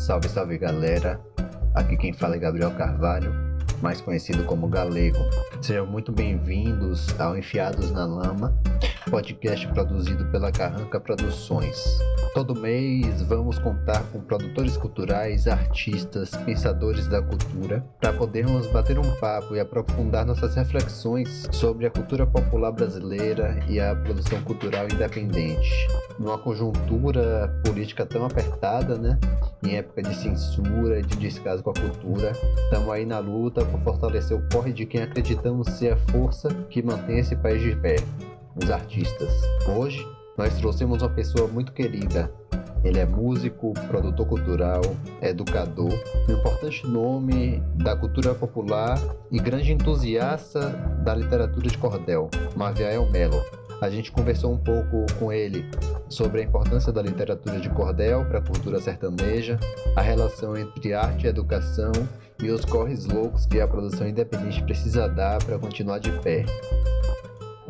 Salve, salve galera! Aqui quem fala é Gabriel Carvalho, mais conhecido como Galego. Sejam muito bem-vindos ao Enfiados na Lama, podcast produzido pela Carranca Produções. Todo mês vamos contar com produtores culturais, artistas, pensadores da cultura, para podermos bater um papo e aprofundar nossas reflexões sobre a cultura popular brasileira e a produção cultural independente. Numa conjuntura política tão apertada, né? Em época de censura e de descaso com a cultura, estamos aí na luta por fortalecer o corre de quem acreditamos ser a força que mantém esse país de pé os artistas. Hoje, nós trouxemos uma pessoa muito querida. Ele é músico, produtor cultural, educador, um importante nome da cultura popular e grande entusiasta da literatura de cordel, Maviael Melo. A gente conversou um pouco com ele sobre a importância da literatura de cordel para a cultura sertaneja, a relação entre arte e educação e os corres loucos que a produção independente precisa dar para continuar de pé.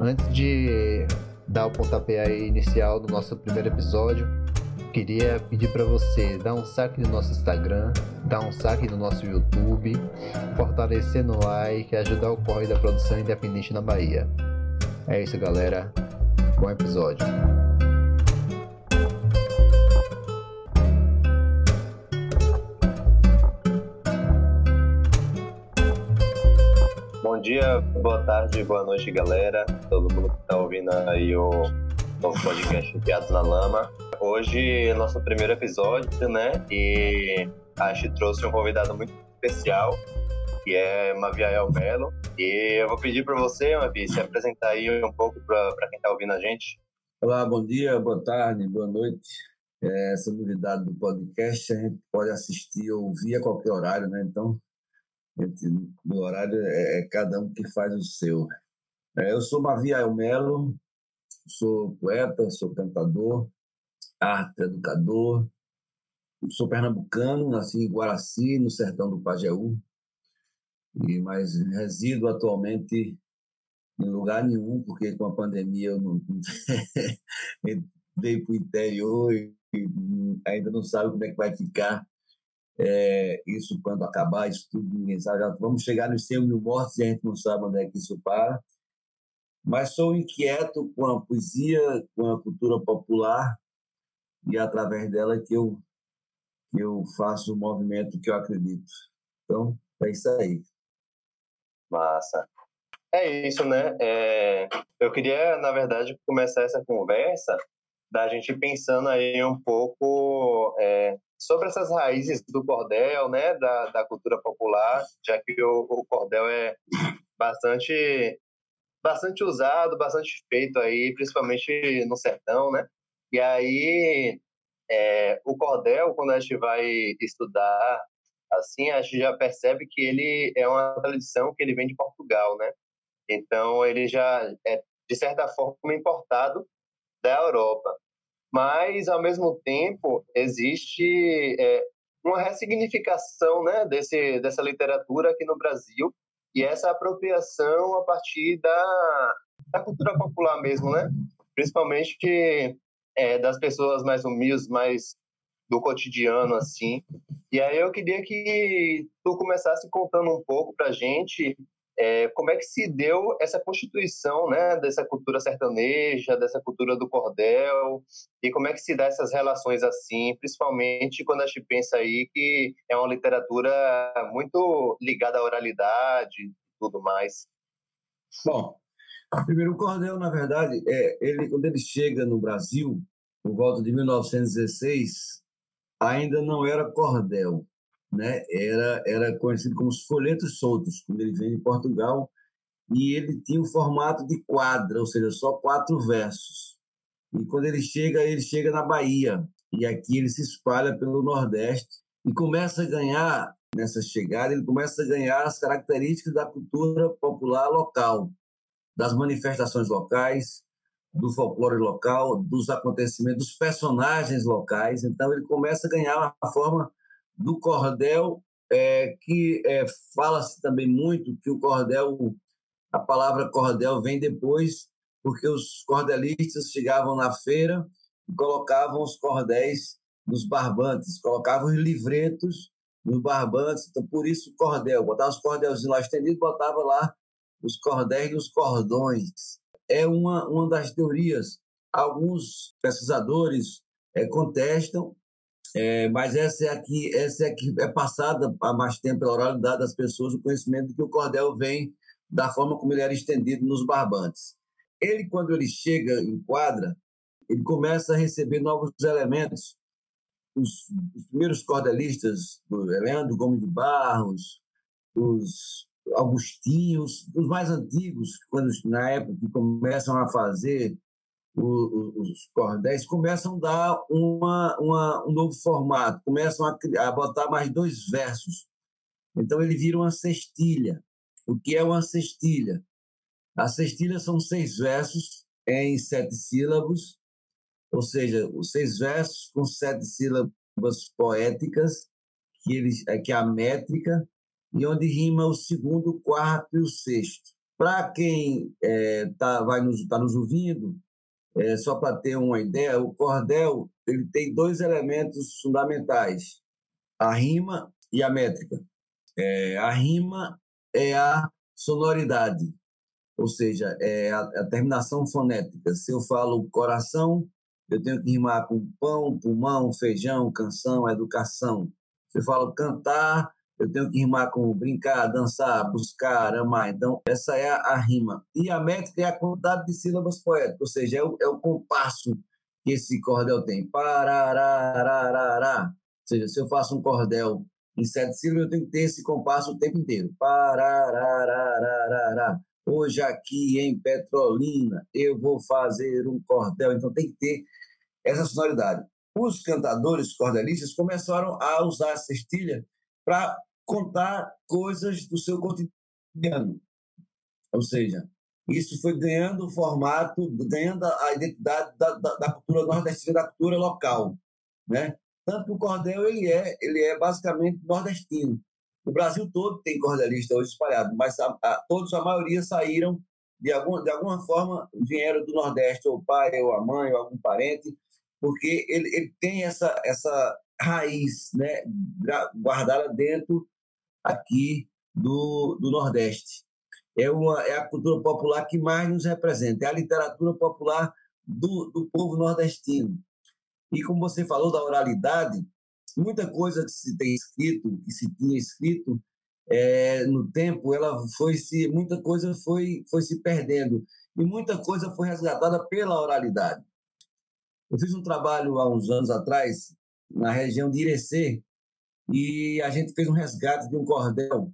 Antes de dar o pontapé inicial do nosso primeiro episódio, queria pedir para você dar um saque no nosso Instagram, dar um saque no nosso YouTube, fortalecer no like ajudar o corre da produção independente na Bahia. É isso, galera. Bom episódio. Bom dia, boa tarde, boa noite, galera. Todo mundo que está ouvindo aí o novo podcast Piados na Lama. Hoje é nosso primeiro episódio, né? E a gente trouxe um convidado muito especial, que é Maviael Melo. E eu vou pedir para você, Mavi, se apresentar aí um pouco para quem está ouvindo a gente. Olá, bom dia, boa tarde, boa noite. É, essa novidade do podcast a gente pode assistir ou ouvir a qualquer horário, né? Então, no horário é, é, cada um que faz o seu. É, eu sou Maviael Melo, sou poeta, sou cantador, arte educador, sou pernambucano, nasci em Guaraci, no sertão do Pajeú, e, mas resido atualmente em lugar nenhum, porque com a pandemia eu não veio para o interior e ainda não sabe como é que vai ficar é, isso quando acabar isso tudo, ninguém sabe. Vamos chegar nos 100 mil mortos e a gente não sabe onde é que isso para. Mas sou inquieto com a poesia, com a cultura popular e através dela que eu que eu faço o movimento que eu acredito. Então, é isso aí. Massa. É isso, né? É, eu queria, na verdade, começar essa conversa da gente pensando aí um pouco é, sobre essas raízes do cordel, né, da, da cultura popular, já que o, o cordel é bastante bastante usado, bastante feito aí, principalmente no sertão, né? E aí é, o cordel, quando a gente vai estudar, assim, a gente já percebe que ele é uma tradição que ele vem de Portugal, né? Então ele já é de certa forma importado da Europa mas ao mesmo tempo existe é, uma ressignificação né, desse, dessa literatura aqui no Brasil e essa apropriação a partir da, da cultura popular mesmo, né? principalmente é, das pessoas mais humildes, mais do cotidiano, assim. E aí eu queria que tu começasse contando um pouco para gente é, como é que se deu essa constituição né, dessa cultura sertaneja, dessa cultura do cordel, e como é que se dá essas relações assim, principalmente quando a gente pensa aí que é uma literatura muito ligada à oralidade e tudo mais. Bom, primeiro o cordel, na verdade, é, ele, quando ele chega no Brasil, por volta de 1916, ainda não era cordel, né, era, era conhecido como os folhetos soltos, quando ele vem de Portugal, e ele tinha o formato de quadra, ou seja, só quatro versos. E quando ele chega, ele chega na Bahia, e aqui ele se espalha pelo Nordeste e começa a ganhar, nessa chegada, ele começa a ganhar as características da cultura popular local, das manifestações locais, do folclore local, dos acontecimentos, dos personagens locais. Então, ele começa a ganhar uma forma do cordel, é, que é, fala-se também muito que o cordel, a palavra cordel vem depois, porque os cordelistas chegavam na feira e colocavam os cordéis nos barbantes, colocavam os livretos nos barbantes, então por isso cordel, botava os cordéis lá estendidos, botava lá os cordéis nos cordões. É uma, uma das teorias. Alguns pesquisadores é, contestam, é, mas essa é aqui, essa é que é passada há mais tempo pela oralidade das pessoas o conhecimento que o cordel vem da forma como ele era estendido nos barbantes. Ele, quando ele chega em quadra, ele começa a receber novos elementos. Os, os primeiros cordelistas, Leandro Gomes de Barros, os Augustinhos, os mais antigos, quando na época que começam a fazer os cordéis, começam a dar uma, uma, um novo formato, começam a, a botar mais dois versos. Então ele vira uma cestilha. O que é uma cestilha? A cestilha são seis versos em sete sílabas, ou seja, os seis versos com sete sílabas poéticas, que, eles, que é a métrica, e onde rima o segundo, o quarto e o sexto. Para quem é, tá, vai nos, tá nos ouvindo, é, só para ter uma ideia, o cordel ele tem dois elementos fundamentais: a rima e a métrica. É, a rima é a sonoridade, ou seja, é a, a, terminação fonética. Se eu falo coração, eu tenho que rimar com pão, pulmão, feijão, canção, educação. Se eu falo cantar, eu tenho que rimar com brincar, dançar, buscar, amar. Então, essa é a, a rima. E a métrica é a quantidade de sílabas poéticas, ou seja, é o, é o compasso que esse cordel tem. Pararararará. Ou seja, se eu faço um cordel em sete sílabas, eu tenho que ter esse compasso o tempo inteiro. Pararararará. Hoje aqui em Petrolina eu vou fazer um cordel. Então tem que ter essa sonoridade. Os cantadores cordelistas começaram a usar a cestilha para contar coisas do seu cotidiano. Ou seja, isso foi ganhando o formato, ganhando a identidade da, da, da, cultura nordestina, da cultura local, né? Tanto que o cordel ele é, ele é basicamente nordestino. O Brasil todo tem cordelista hoje espalhado, mas a, a, todos, a maioria saíram de alguma, de alguma forma, vieram do Nordeste, ou o pai, ou a mãe, ou algum parente, porque ele, ele tem essa, essa raiz né, guardada dentro aqui do, do Nordeste. É, uma, é a cultura popular que mais nos representa, é a literatura popular do, do povo nordestino. E como você falou da oralidade, muita coisa que se tem escrito, que se tinha escrito é, no tempo, ela foi se muita coisa foi foi se perdendo e muita coisa foi resgatada pela oralidade. Eu fiz um trabalho há uns anos atrás na região de Irecê e a gente fez um resgate de um cordel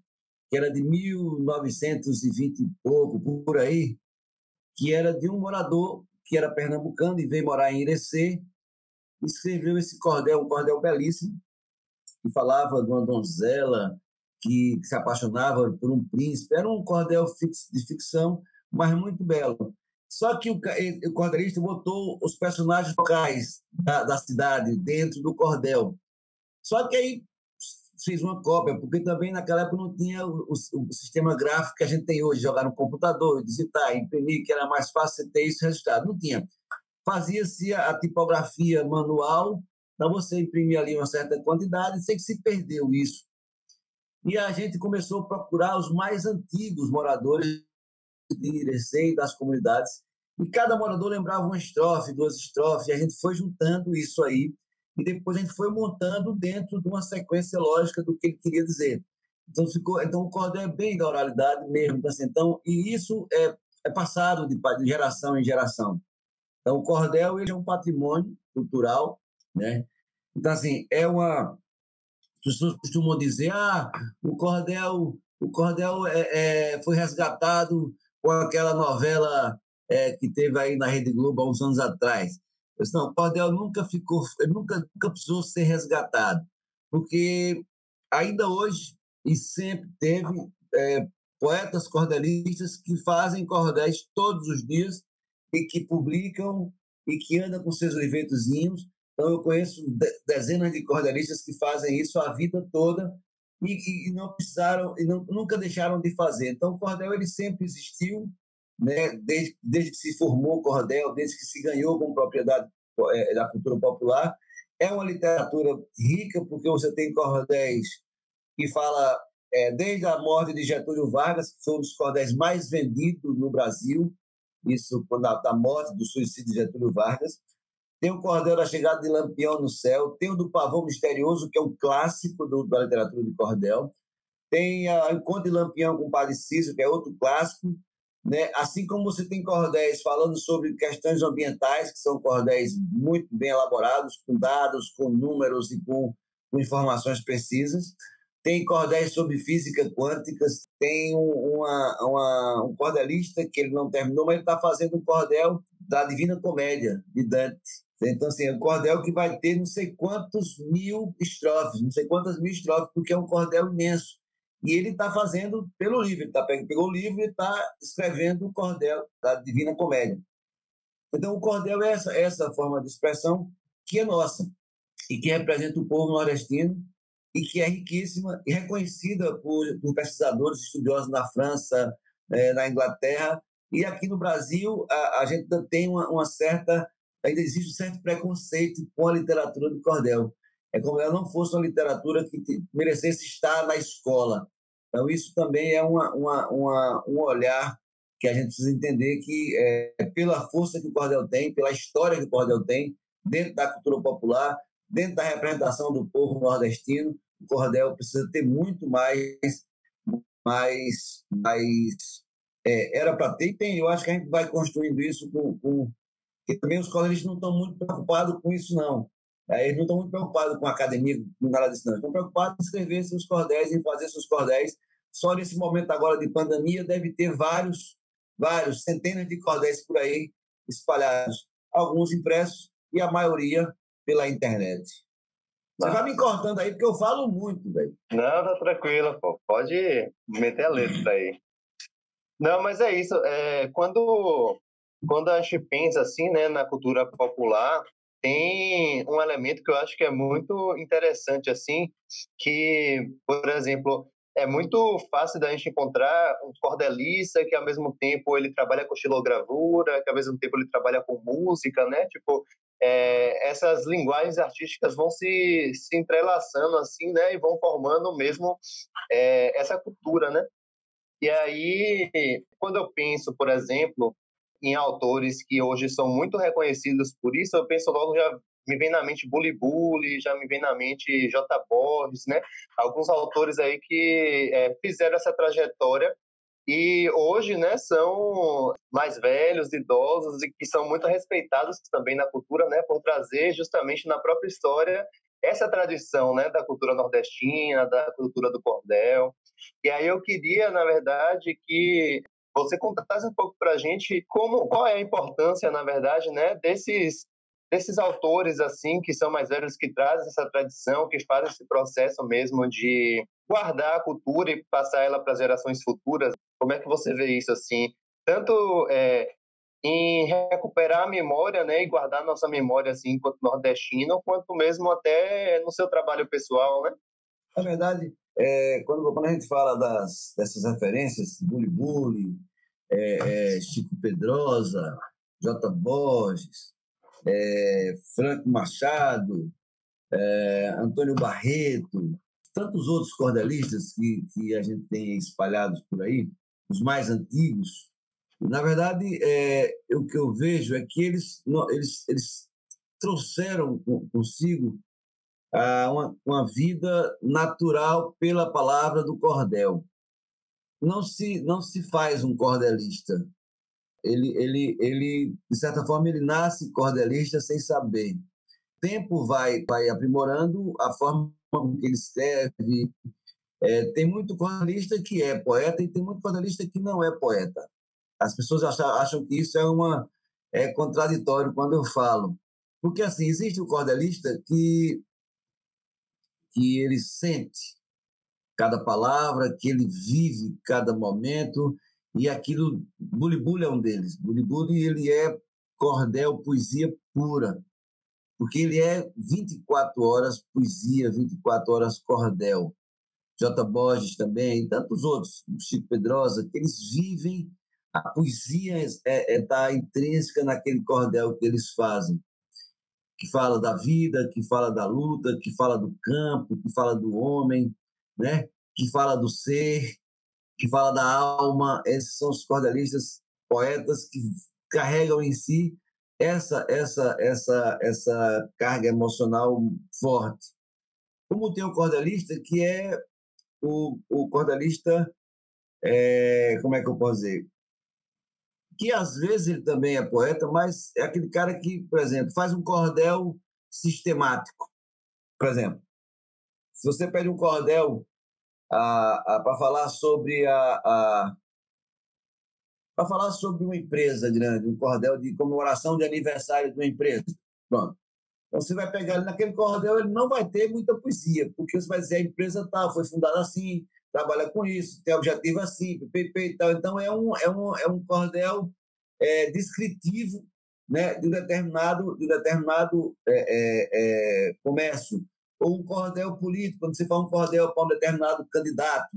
que era de 1920 e pouco, por aí, que era de um morador que era pernambucano e veio morar em Irecê, escreveu esse cordel, um cordel belíssimo, que falava de uma donzela que, se apaixonava por um príncipe. Era um cordel de ficção, mas muito belo. Só que o, o cordelista botou os personagens locais da, da cidade dentro do cordel. Só que aí fez uma cópia, porque também naquela época não tinha o, o, o, sistema gráfico que a gente tem hoje, jogar no computador, digitar, imprimir, que era mais fácil ter isso registrado. Não tinha. Fazia-se a, tipografia manual, para você imprimir ali uma certa quantidade, sei que se perdeu isso. E a gente começou a procurar os mais antigos moradores de Irecê das comunidades, e cada morador lembrava uma estrofe, duas estrofes, e a gente foi juntando isso aí e depois a gente foi montando dentro de uma sequência lógica do que ele queria dizer. Então ficou, então o cordel é bem da oralidade mesmo, então, assim, então e isso é, é passado de, de geração em geração. Então o cordel ele é um patrimônio cultural, né? Então assim é uma as pessoas costumam dizer ah o cordel o cordel é, é foi resgatado com aquela novela é, que teve aí na Rede Globo há uns anos atrás. Disse, não, o cordel nunca ficou, nunca, nunca precisou ser resgatado, porque ainda hoje e sempre teve é, poetas cordelistas que fazem cordéis todos os dias e que publicam e que andam com seus livretozinhos. Então, eu conheço dezenas de cordelistas que fazem isso a vida toda e, e não precisaram e não, nunca deixaram de fazer. Então, o cordel ele sempre existiu, né, desde, desde que se formou o cordel, desde que se ganhou como propriedade é, da cultura popular, É uma literatura rica, porque você tem cordéis que fala é, desde a morte de Getúlio Vargas, que foi um dos cordéis mais vendidos no Brasil, isso da, da morte, do suicídio de Getúlio Vargas. Tem o cordel da chegada de Lampião no céu, tem o do Pavão Misterioso, que é um clássico do, da literatura de cordel, tem o Conde de Lampião com o Padre Cícero, que é outro clássico, né? assim como você tem cordéis falando sobre questões ambientais, que são cordéis muito bem elaborados, com dados, com números e com, com informações precisas. Tem cordéis sobre física quântica, tem uma, uma, um cordelista que ele não terminou, mas ele está fazendo um cordel da Divina Comédia, de Dante. Então, assim, é um cordel que vai ter não sei quantos mil estrofes, não sei quantas mil estrofes, porque é um cordel imenso. E ele está fazendo pelo livro, ele tá, pegou o livro e está escrevendo o cordel da Divina Comédia. Então, o cordel é essa, essa forma de expressão que é nossa e que representa o povo nordestino e que é riquíssima e reconhecida por, por pesquisadores estudiosos na França, é, na Inglaterra e aqui no Brasil a, a gente tem uma, uma, certa ainda existe um certo preconceito com a literatura do cordel. É como se ela não fosse uma literatura que merecesse estar na escola. Então, isso também é uma, uma, uma, um olhar que a gente precisa entender que, é, pela força que o cordel tem, pela história que o cordel tem, dentro da cultura popular, dentro da representação do povo nordestino, o cordel precisa ter muito mais, mais, mais é, era para ter e tem. Eu acho que a gente vai construindo isso com, com porque também os cordelistas não estão muito preocupados com isso não. Eles não estão muito preocupados com a academia, com nada disso, não. Estão preocupados em escrever seus cordéis, em fazer seus cordéis. Só nesse momento agora de pandemia deve ter vários, vários, centenas de cordéis por aí espalhados. Alguns impressos e a maioria pela internet. Você vai me cortando aí, porque eu falo muito, velho. Não, tá tranquilo, pô. Pode meter a letra aí. Não, mas é isso. É, quando, quando a gente pensa assim, né, na cultura popular, tem um elemento que eu acho que é muito interessante assim, que, por exemplo, é muito fácil da gente encontrar um cordelista que ao mesmo tempo ele trabalha com estilogravura, que ao mesmo tempo ele trabalha com música, né? Tipo, é, essas linguagens artísticas vão se, se entrelaçando assim, né? E vão formando mesmo é, essa cultura, né? E aí, quando eu penso, por exemplo, em autores que hoje são muito reconhecidos por isso, eu penso logo já me vem na mente Bully Bully, já me vem na mente J. Borges, né? Alguns autores aí que é, fizeram essa trajetória e hoje, né, são mais velhos, idosos e que são muito respeitados também na cultura, né, por trazer justamente na própria história essa tradição, né, da cultura nordestina, da cultura do cordel. E aí eu queria, na verdade, que você contasse um pouco para a gente como, qual é a importância, na verdade, né, desses desses autores assim que são mais velhos que trazem essa tradição, que fazem esse processo mesmo de guardar a cultura e passar ela para gerações futuras. Como é que você vê isso assim? Tanto é, em recuperar a memória, né, e guardar nossa memória assim enquanto nordestino, quanto mesmo até no seu trabalho pessoal, né? Na verdade, é, quando, quando a gente fala das, dessas referências, Bully Bully, é, é, Chico Pedrosa, J. Borges, é, Franco Machado, é, Antônio Barreto, tantos outros cordelistas que, que a gente tem espalhados por aí, os mais antigos. Na verdade, é, o que eu vejo é que eles, eles, eles trouxeram consigo ah, uma, uma vida natural pela palavra do cordel. Não se, não se faz um cordelista. Ele, ele, ele, de certa forma, ele nasce cordelista sem saber. Tempo vai, vai aprimorando a forma como ele escreve. É, tem muito cordelista que é poeta e tem muito cordelista que não é poeta. As pessoas acham, acham que isso é uma é contraditório quando eu falo. Porque, assim, existe o cordelista que que ele sente cada palavra, que ele vive cada momento, e aquilo, Bulibuli é um deles. Bulibuli, ele é cordel, poesia pura, porque ele é 24 horas poesia, 24 horas cordel. J. Borges também, e tantos outros, Chico Pedrosa, que eles vivem, a poesia está é, é, tá intrínseca naquele cordel que eles fazem. que fala da vida, que fala da luta, que fala do campo, que fala do homem, né? que fala do ser, que fala da alma. Esses são os cordelistas poetas que carregam em si essa essa essa essa carga emocional forte. Como tem o cordelista que é o, o cordelista, é, como é que eu posso dizer? Que às vezes ele também é poeta, mas é aquele cara que, por exemplo, faz um cordel sistemático. Por exemplo, se você pede um cordel para falar sobre a, a para falar sobre uma empresa grande, um cordel de comemoração de aniversário de uma empresa. Pronto. Então você vai pegar ele naquele cordel, ele não vai ter muita poesia, porque você vai dizer a empresa tal, foi fundada assim, trabalha com isso, tem objetivo assim, PP e tal. Então é um, é um, é um cordel é, descritivo né, de um determinado, de um determinado é, é, é comércio. Ou um cordel político, quando você fala um cordel para um determinado candidato,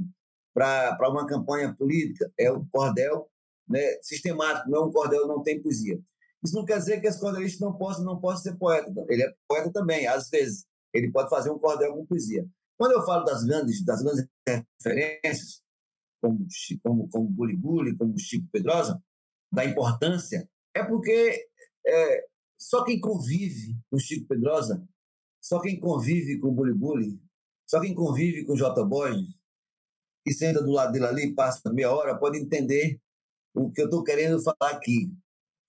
para uma campanha política, é um cordel né, sistemático, não é um cordel não tem poesia. Isso não quer dizer que esse cordelista não possa, não possa ser poeta. Ele é poeta também, às vezes. Ele pode fazer um cordel com poesia. Quando eu falo das grandes, das grandes referências, como, como, como Bully, como Chico Pedrosa, da importância, é porque é, só quem convive com Chico Pedrosa, só quem convive com Bully Bully, só quem convive com J. Borges, e senta do lado dele ali, passa meia hora, pode entender o que eu estou querendo falar aqui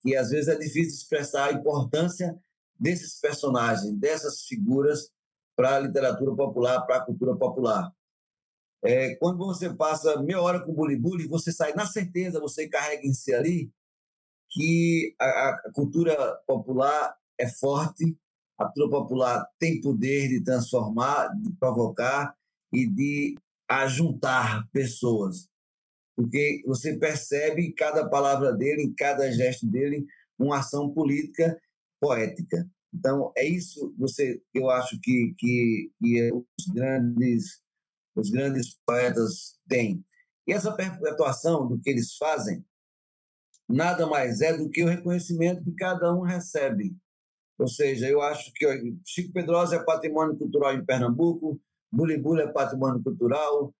que às vezes é difícil expressar a importância desses personagens, dessas figuras para a literatura popular, para a cultura popular. É, quando você passa meia hora com o Bully, você sai na certeza, você carrega em si ali que a, a cultura popular é forte, a cultura popular tem poder de transformar, de provocar e de ajuntar pessoas porque você percebe em cada palavra dele, em cada gesto dele, uma ação política poética. Então, é isso você eu acho que, que, que os, grandes, os grandes poetas têm. E essa perpetuação do que eles fazem nada mais é do que o reconhecimento que cada um recebe. Ou seja, eu acho que Chico Pedrosa é patrimônio cultural em Pernambuco, Bulibula é patrimônio cultural,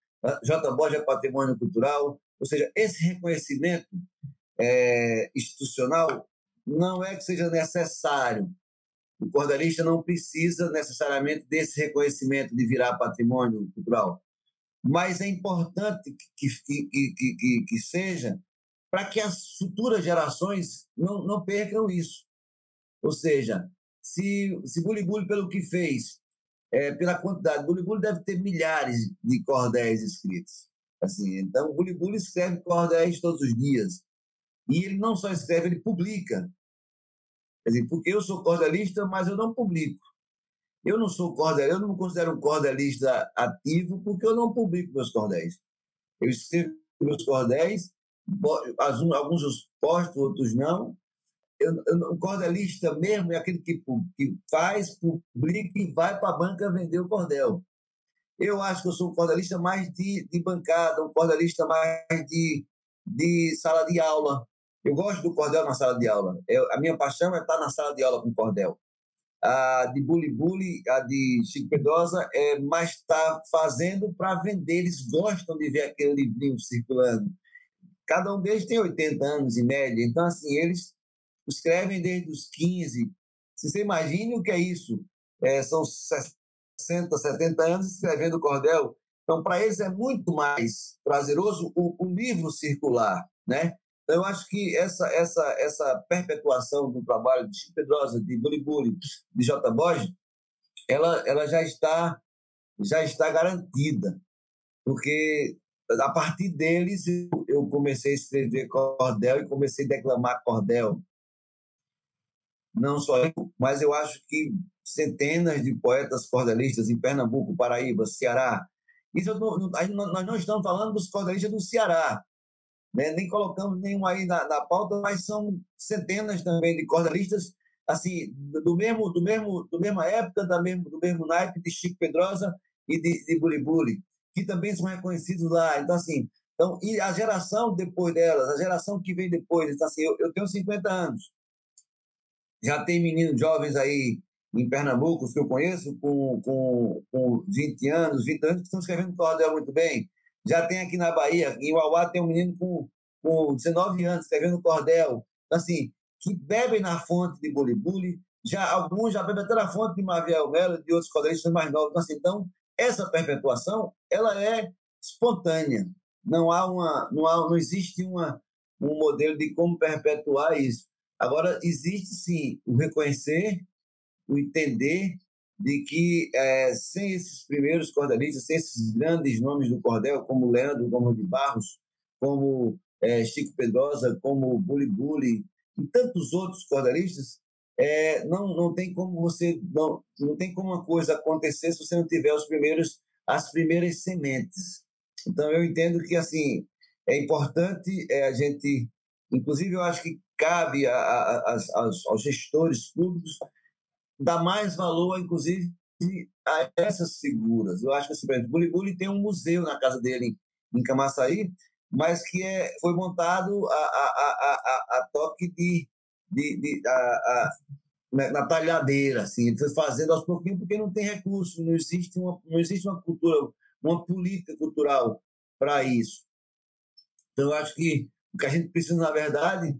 J. Borges é patrimônio cultural, ou seja, esse reconhecimento é, institucional não é que seja necessário. O cordelista não precisa necessariamente desse reconhecimento de virar patrimônio cultural, mas é importante que, que, que, que, que seja para que as futuras gerações não, não percam isso. Ou seja, se, se Bully, pelo que fez, é, pela quantidade. Bully deve ter milhares de cordéis escritos. Assim, então, Bully escreve cordéis todos os dias. E ele não só escreve, ele publica. Quer dizer, porque eu sou cordelista, mas eu não publico. Eu não sou cordelista, eu não me considero um cordelista ativo porque eu não publico meus cordéis. Eu escrevo meus cordéis, alguns os posto, outros não, eu, eu, o cordelista mesmo é aquele que, que faz, publica e vai para a banca vender o cordel. Eu acho que eu sou um cordelista mais de, de bancada, um cordelista mais de, de sala de aula. Eu gosto do cordel na sala de aula. Eu, a minha paixão é estar na sala de aula com cordel. A de Bully Bully, a de Chico Pedrosa, é mais tá fazendo para vender. Eles gostam de ver aquele livrinho circulando. Cada um deles tem 80 anos em média. Então, assim, eles escrevem desde os 15. Se você o que é isso, é, são 60, 70 anos escrevendo cordel. Então, para eles é muito mais prazeroso o, o, livro circular, né? Então, eu acho que essa, essa, essa perpetuação do trabalho de Chico Pedrosa, de Bulibuli, de J. Borges, ela, ela já está já está garantida, porque a partir deles eu comecei a escrever cordel e comecei a declamar cordel não só eu, mas eu acho que centenas de poetas cordelistas em Pernambuco, Paraíba, Ceará. Isso nós não estamos falando dos cordelistas do Ceará, né? nem colocamos nenhum aí na, na pauta, mas são centenas também de cordelistas assim do mesmo do mesmo do mesma época, da mesmo do mesmo naipe de Chico Pedrosa e de, de Bulibuli, que também são reconhecidos lá. Então assim, então e a geração depois delas, a geração que vem depois, então assim, eu, eu tenho 50 anos já tem meninos jovens aí em Pernambuco, os que eu conheço, com, com, com 20 anos, 20 anos, que estão escrevendo cordel muito bem. Já tem aqui na Bahia, em Uauá, tem um menino com, com 19 anos escrevendo cordel. Então, assim, que bebem na fonte de Bulibuli, já, alguns já bebem até na fonte de Maviel Melo e de outros colegas mais novos. Então, assim, então, essa perpetuação, ela é espontânea. Não há uma, não, há, não existe uma, um modelo de como perpetuar isso. Agora, existe sim o reconhecer, o entender de que é, sem esses primeiros cordelistas, sem esses grandes nomes do cordel, como Leandro Gomes de Barros, como é, Chico Pedrosa, como Bully Bully e tantos outros cordelistas, é, não, não tem como você não, não tem como uma coisa acontecer se você não tiver os primeiros as primeiras sementes. Então eu entendo que assim é importante é, a gente, inclusive eu acho que cabe a, a, a, aos, gestores públicos dar mais valor, inclusive, a essas figuras. Eu acho que, assim, por exemplo, Bully tem um museu na casa dele em Camaçaí, mas que é, foi montado a, a, a, a, toque de, de, de a, na talhadeira, assim, foi fazendo aos pouquinhos porque não tem recurso, não existe uma, não existe uma cultura, uma política cultural para isso. Então, eu acho que o que a gente precisa, na verdade,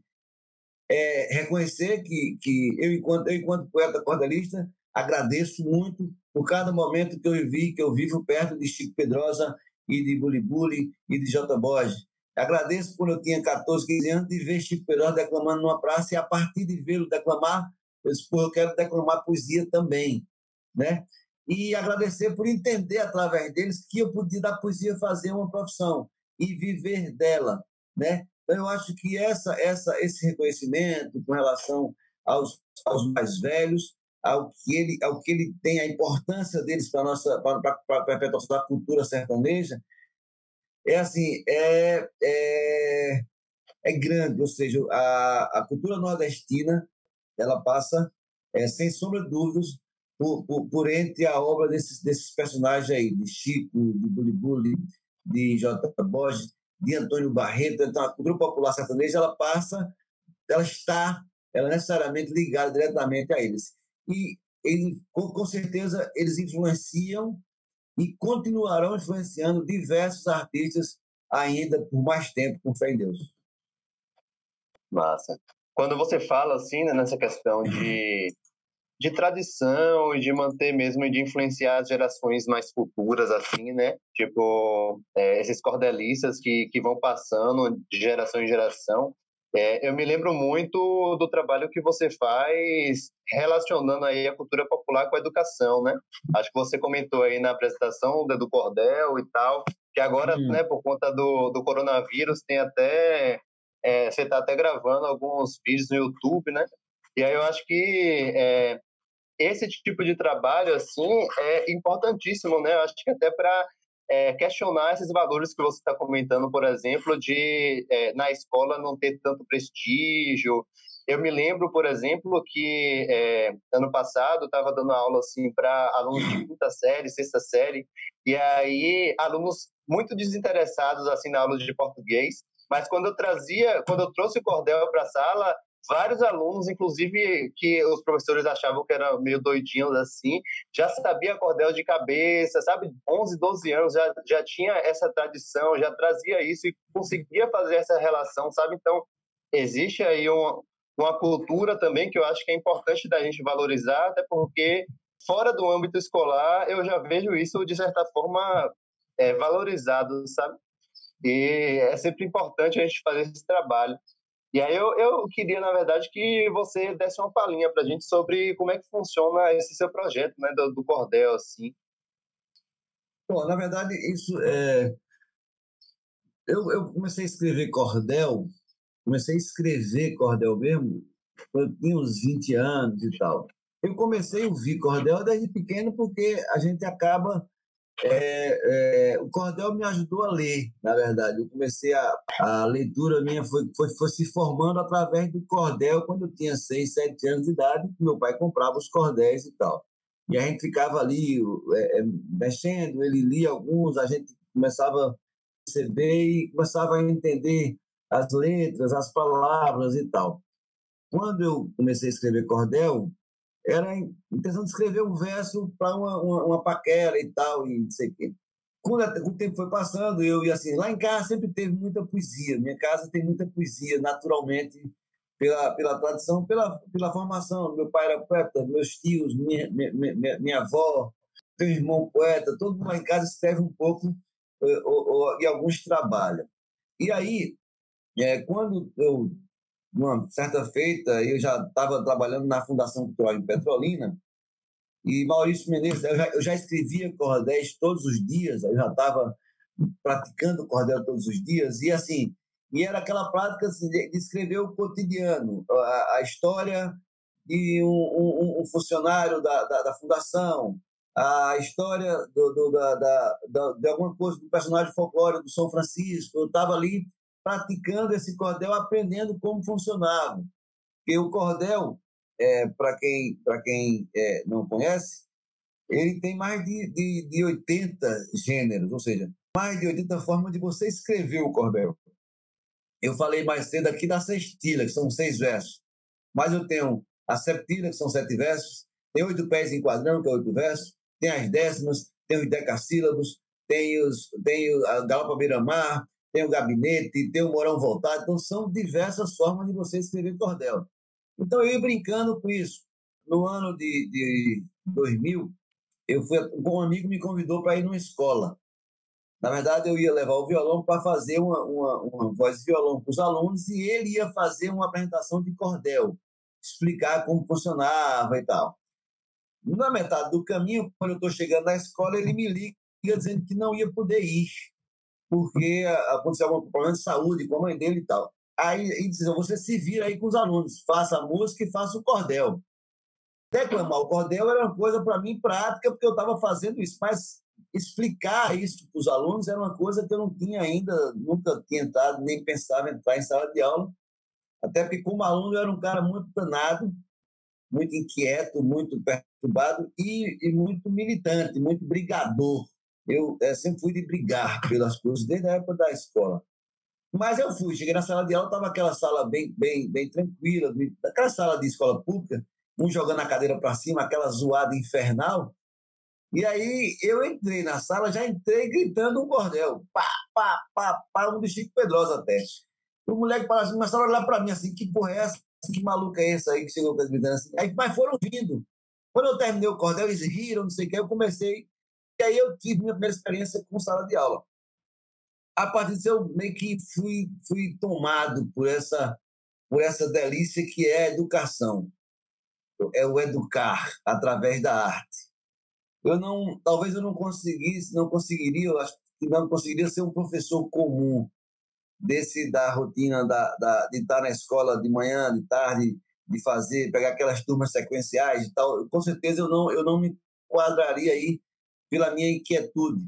é reconhecer que, que eu, enquanto, eu, enquanto poeta cordelista, agradeço muito por cada momento que eu vivi, que eu vivo perto de Chico Pedrosa e de Bulibuli e de J. Borges. Agradeço quando eu tinha 14, 15 anos de ver Chico Pedrosa declamando numa praça e a partir de vê-lo declamar, eu disse, eu quero declamar poesia também, né? E agradecer por entender através deles que eu podia da poesia fazer uma profissão e viver dela, né? Então, eu acho que essa, essa, esse reconhecimento com relação aos, aos mais velhos, ao que, ele, ao que ele tem, a importância deles para a nossa para, a perpetuação da cultura sertaneja, é assim, é, é, é grande, ou seja, a, a cultura nordestina ela passa, é, sem sombra de dúvidas, por, por, por, entre a obra desses, desses personagens aí, de Chico, de Bulibuli, de J. Borges, de Antônio Barreto, então a cultura popular sertaneja ela passa, ela está, ela é necessariamente ligada diretamente a eles. E ele, com, com certeza eles influenciam e continuarão influenciando diversos artistas ainda por mais tempo, com fé em Deus. Massa. Quando você fala assim, né, nessa questão de de tradição e de manter mesmo e de influenciar as gerações mais futuras, assim, né? Tipo, é, esses cordelistas que, que vão passando de geração em geração. É, eu me lembro muito do trabalho que você faz relacionando aí a cultura popular com a educação, né? Acho que você comentou aí na apresentação do Cordel e tal, que agora, hum. né, por conta do, do coronavírus, tem até... É, você está até gravando alguns vídeos no YouTube, né? E aí eu acho que é, esse tipo de trabalho assim é importantíssimo, né? Acho que até para é, questionar esses valores que você está comentando, por exemplo, de é, na escola não ter tanto prestígio. Eu me lembro, por exemplo, que é, ano passado estava dando aula assim para alunos de quinta série, sexta série, e aí alunos muito desinteressados assim na aula de português. Mas quando eu trazia, quando eu trouxe o cordel para a sala, vários alunos, inclusive que os professores achavam que eram meio doidinhos assim, já sabia cordel de cabeça, sabe? 11, 12 anos já, já tinha essa tradição, já trazia isso e conseguia fazer essa relação, sabe? Então, existe aí uma, uma cultura também que eu acho que é importante da gente valorizar, até porque fora do âmbito escolar eu já vejo isso de certa forma é, valorizado, sabe? E é sempre importante a gente fazer esse trabalho. E aí eu, eu queria, na verdade, que você desse uma palhinha para a gente sobre como é que funciona esse seu projeto, né, do, do Cordel, assim. Bom, na verdade, isso é... Eu, eu comecei a escrever Cordel, comecei a escrever Cordel mesmo, eu tinha uns 20 anos e tal. Eu comecei a ouvir Cordel desde pequeno porque a gente acaba é, é, o cordel me ajudou a ler, na verdade. Eu comecei a, a leitura minha foi, foi, foi se formando através do cordel quando eu tinha 6, 7 anos de idade. Meu pai comprava os cordéis e tal. E a gente ficava ali é, é, mexendo, ele lia alguns, a gente começava a perceber e começava a entender as letras, as palavras e tal. Quando eu comecei a escrever cordel, era a intenção de escrever um verso para uma, uma, uma, paquera e tal, e não sei o quê. Quando o tempo foi passando, eu ia assim, lá em casa sempre teve muita poesia. Minha casa tem muita poesia, naturalmente, pela, pela tradição, pela, pela formação. Meu pai era poeta, meus tios, minha, minha, minha, minha avó, meu irmão poeta, todo mundo lá em casa escreve um pouco eh, ou, ou, e alguns trabalham. E aí, é, quando eu uma certa feita, eu já estava trabalhando na Fundação Cultural Petrolina, e Maurício Menezes, eu já, eu já escrevia cordéis todos os dias, eu já estava praticando cordel todos os dias, e assim, e era aquela prática assim, de escrever o cotidiano, a, a história de um, um, um funcionário da, da, da, fundação, a história do, do, da, da, de alguma coisa do personagem folclórico do São Francisco. Eu estava ali praticando esse cordel, aprendendo como funcionava. Porque o cordel, é, para quem, pra quem é, não conhece, ele tem mais de, de, de 80 gêneros, ou seja, mais de 80 formas de você escrever o cordel. Eu falei mais cedo aqui da sextilha, que são seis versos. Mas eu tenho a septilha, que são sete versos, tem oito pés em quadrão, que é oito versos, tem as décimas, tem os decassílabos, tem, os, tem a galopa beira-mar, tem o gabinete, tem o morão voltado. Então, são diversas formas de você escrever cordel. Então, eu ia brincando com isso. No ano de, de 2000, eu fui, um amigo me convidou para ir numa escola. Na verdade, eu ia levar o violão para fazer uma, uma, uma voz de violão para os alunos e ele ia fazer uma apresentação de cordel, explicar como funcionava e tal. Na metade do caminho, quando eu estou chegando na escola, ele me liga dizendo que não ia poder ir porque aconteceu algum problema de saúde com a mãe dele e tal. Aí ele disse, você se vira aí com os alunos, faça a música e faça o cordel. Declamar o cordel era uma coisa para mim prática, porque eu estava fazendo isso, mas explicar isso para os alunos era uma coisa que eu não tinha ainda, nunca tinha entrado, nem pensava entrar em sala de aula, até porque como aluno eu era um cara muito danado, muito inquieto, muito perturbado e, e muito militante, muito brigador eu é, sempre fui de brigar pelas coisas desde a época da escola. Mas eu fui, cheguei na sala de aula, estava aquela sala bem, bem, bem tranquila, aquela sala de escola pública, um jogando a cadeira para cima, aquela zoada infernal. E aí eu entrei na sala, já entrei gritando um bordel, pá, pá, pá, pá, um do Chico Pedrosa até. O moleque parou assim, começaram a olhar para mim assim, que porra é essa? Que maluco é esse aí que chegou gritando assim? Aí, mas foram vindo. Quando eu terminei o cordel, eles riram, não sei o que, eu comecei e aí eu tive minha primeira experiência com sala de aula. A partir disso, eu meio que fui, fui tomado por essa, por essa delícia que é a educação. É o educar através da arte. Eu não, talvez eu não conseguisse, não conseguiria, eu acho que não conseguiria ser um professor comum desse da rotina da, da, de estar na escola de manhã, de tarde, de fazer, pegar aquelas turmas sequenciais e tal. Com certeza eu não, eu não me enquadraria aí pela minha inquietude.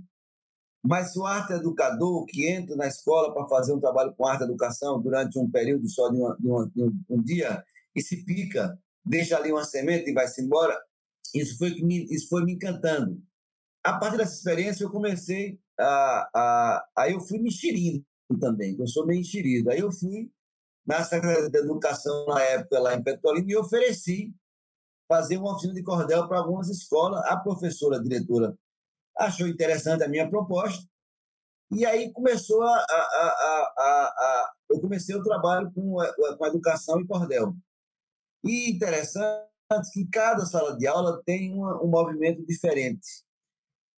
Mas se o arte educador que entra na escola para fazer um trabalho com arte educação durante um período só de, uma, de, uma, de um, dia e se pica, deixa ali uma semente e vai-se embora, isso foi, me, isso foi me encantando. A partir dessa experiência, eu comecei a. a aí eu fui me enxerindo também, eu sou meio enxerido. Aí eu fui na Secretaria de Educação, na época, lá em Petrolina, e ofereci fazer uma oficina de cordel para algumas escolas. A professora, a diretora achou interessante a minha proposta, e aí começou a, a, a, a eu comecei o trabalho com a, com a educação e cordel. E interessante que cada sala de aula tem uma, um movimento diferente.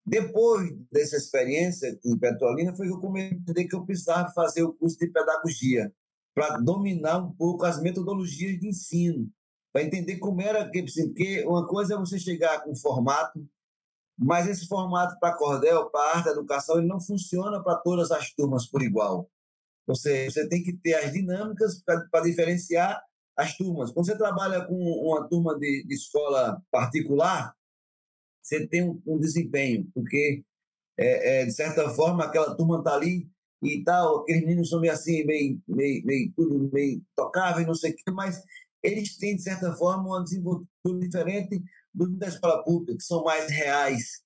Depois dessa experiência em Petrolina, foi que eu comecei a entender que eu precisava fazer o curso de pedagogia para dominar um pouco as metodologias de ensino, para entender como era que, porque uma coisa é você chegar com formato mas esse formato para cordel, para arte, educação, ele não funciona para todas as turmas por igual. Você, você tem que ter as dinâmicas para diferenciar as turmas. Quando você trabalha com uma turma de, de escola particular, você tem um, um desempenho, porque, é, é, de certa forma, aquela turma está ali e tal, aqueles meninos são meio assim, meio, meio, meio tudo meio tocável, não sei o quê, mas eles têm, de certa forma, uma desenvoltura diferente da escola pública, que são mais reais,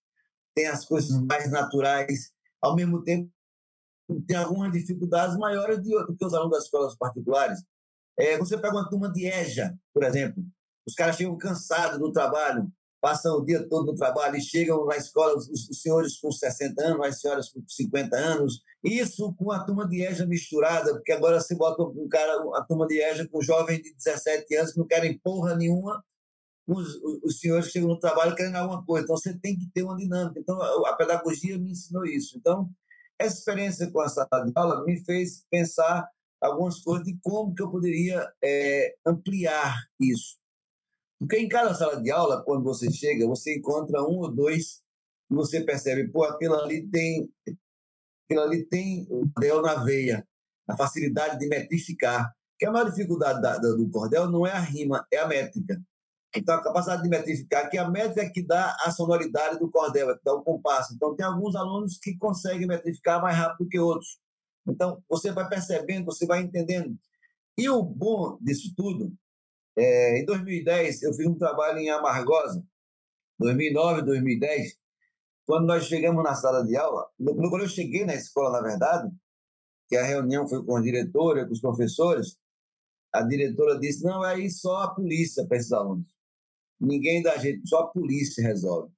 tem as coisas mais naturais, ao mesmo tempo tem algumas dificuldades maiores do que os alunos das escolas particulares. É, você pega uma turma de EJA, por exemplo, os caras chegam cansados do trabalho, passam o dia todo no trabalho e chegam na escola, os, os senhores com 60 anos, as senhoras com 50 anos. Isso com a turma de EJA misturada, porque agora você bota um cara, a turma de EJA com jovens de 17 anos que não querem porra nenhuma, os, os senhores chegam no trabalho querendo alguma coisa. Então você tem que ter uma dinâmica. Então a pedagogia me ensinou isso. Então essa experiência com a sala de aula me fez pensar algumas coisas de como que eu poderia é, ampliar isso. Porque em cada sala de aula, quando você chega, você encontra um ou dois que você percebe, pô, aquilo ali tem, aquilo ali tem o cordel na veia, a facilidade de metrificar. Que a maior dificuldade da, da, do cordel não é a rima, é a métrica. Então, a capacidade de metrificar, que é a métrica que dá a sonoridade do cordel, que dá o compasso. Então, tem alguns alunos que conseguem metrificar mais rápido que outros. Então, você vai percebendo, você vai entendendo. E o bom disso tudo é, em 2010, eu fiz um trabalho em Amargosa, 2009, 2010, quando nós chegamos na sala de aula, quando eu cheguei na escola, na verdade, que a reunião foi com a diretora, com os professores, a diretora disse, não, é aí só a polícia para esses alunos. Ninguém da gente, só a polícia resolve.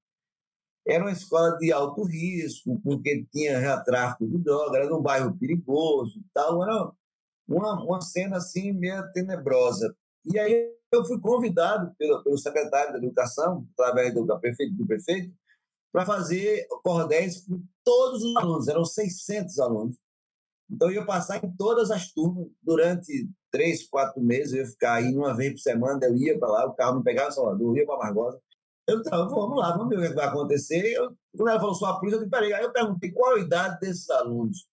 Era uma escola de alto risco, porque tinha tráfico de droga, era num bairro perigoso tal. Era uma, uma cena assim meio tenebrosa. E aí eu fui convidado pelo, pelo secretário da Educação, através do prefeito, do prefeito para fazer cordéis com todos os alunos, eram 600 alunos. Então, eu ia passar em todas as turmas durante três, quatro meses. Eu ia ficar aí uma vez por semana. Eu ia para lá, o carro me pegava em Salvador, eu ia para Margosa. Eu estava, vamos lá, vamos ver o que vai acontecer. Eu, quando ela falou sua polícia, eu disse, peraí. Aí eu perguntei qual a idade desses alunos.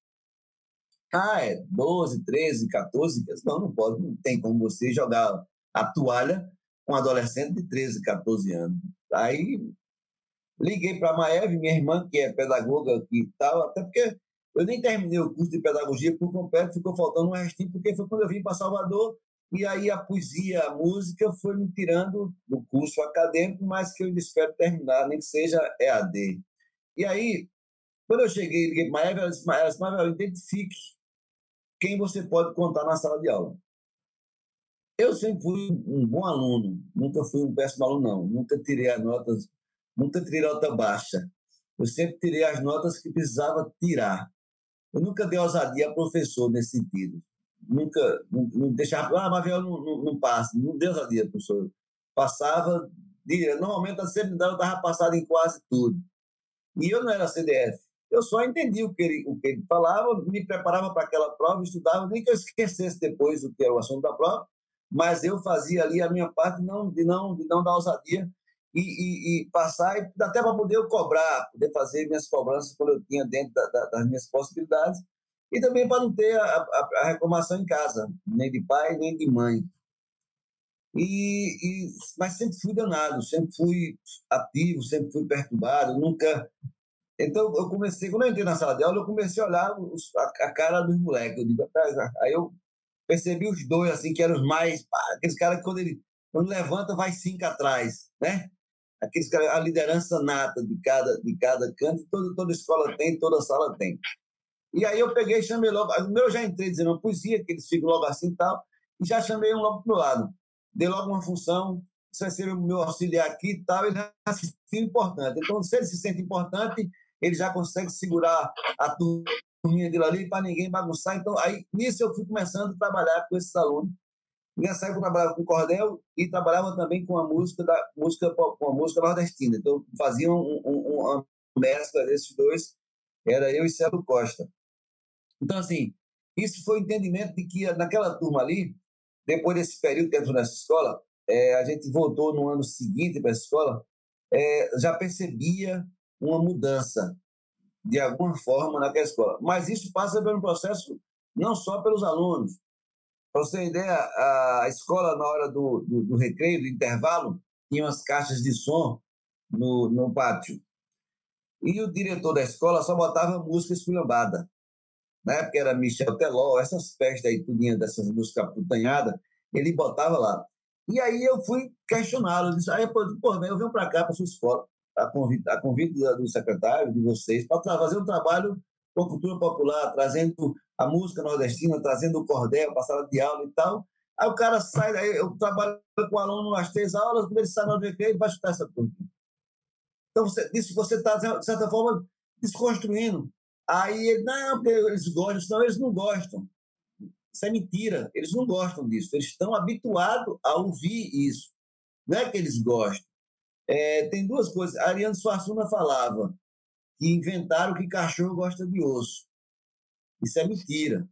Ah, é 12, 13, 14. Não, não pode, não tem como você jogar a toalha com um adolescente de 13, 14 anos. Aí liguei para a Maeve, minha irmã, que é pedagoga e tal, até porque eu nem terminei o curso de pedagogia por completo, ficou faltando um restinho, porque foi quando eu vim para Salvador, e aí a poesia, a música foi me tirando do curso acadêmico, mas que eu espero terminar, nem que seja EAD. E aí, quando eu cheguei, liguei para a Maeve, ela disse, Maeve, identifique quem você pode contar na sala de aula. Eu sempre fui um bom aluno, nunca fui um péssimo aluno, não. Nunca tirei as notas, nunca tirei nota baixa. Eu sempre tirei as notas que precisava tirar. Eu nunca dei ousadia a professor nesse sentido. Nunca, não, deixava, ah, mas eu não, não, não passa. Não dei ousadia, professor. Passava, normalmente a eu estava passado em quase tudo. E eu não era CDF. Eu só entendi o que ele, o que ele falava, me preparava para aquela prova, estudava, nem que eu esquecesse depois o que era o assunto da prova, mas eu fazia ali a minha parte de não, de não, de não dar ousadia e, e, e passar, e até para poder cobrar, poder fazer minhas cobranças quando eu tinha dentro da, da, das minhas possibilidades, e também para não ter a, a, a, reclamação em casa, nem de pai, nem de mãe. E, e, mas sempre fui danado, sempre fui ativo, sempre fui perturbado, nunca então, eu comecei, quando eu entrei na sala de aula, eu comecei a olhar os, a, a, cara dos moleques. Eu digo, aí eu percebi os dois, assim, que eram os mais. Aqueles caras que quando ele quando levanta, vai cinco atrás, né? Aqueles a liderança nata de cada, de cada canto, toda, toda escola tem, toda sala tem. E aí eu peguei e chamei logo. Eu já entrei dizendo uma poesia, que eles ficam logo assim e tal, e já chamei um logo para o lado. Dei logo uma função, você vai ser o meu auxiliar aqui e tal, ele já se sentiu importante. Então, se ele se sente importante, ele já consegue segurar a turminha dele ali para ninguém bagunçar. Então, aí, nisso eu fui começando a trabalhar com esses alunos. Nessa época eu trabalhava com cordel e trabalhava também com a música da música com a música nordestina. Então fazia um, um, uma mescla desses dois, era eu e Celo Costa. Então assim, isso foi o entendimento de que naquela turma ali, depois desse período que entrou nessa escola, é, a gente voltou no ano seguinte para essa escola, é, já percebia uma mudança de alguma forma naquela escola. Mas isso passa pelo processo não só pelos alunos. Para você ter ideia, a escola, na hora do, do, do, recreio, do intervalo, tinha umas caixas de som no, no pátio. E o diretor da escola só botava música esculhambada. Na época era Michel Teló, essas festas aí, tudinha dessas músicas putanhadas, ele botava lá. E aí eu fui questioná-lo, disse, aí, pô, eu venho para cá, para sua escola, a convite, a convite do secretário, de vocês, para fazer um trabalho com cultura popular, trazendo a música nordestina, trazendo o cordel para a sala de aula e tal. Aí o cara sai daí, eu trabalho com o aluno às três aulas, quando ele sai no recreio, ele vai escutar essa coisa. Então, você, isso você está, de certa forma, desconstruindo. Aí ele, não, porque eles gostam, senão eles não gostam. Isso é mentira, eles não gostam disso, eles estão habituados a ouvir isso. Não é que eles gostam. É, tem duas coisas. A Ariane Suassuna falava que inventaram que cachorro gosta de osso. Isso é mentira.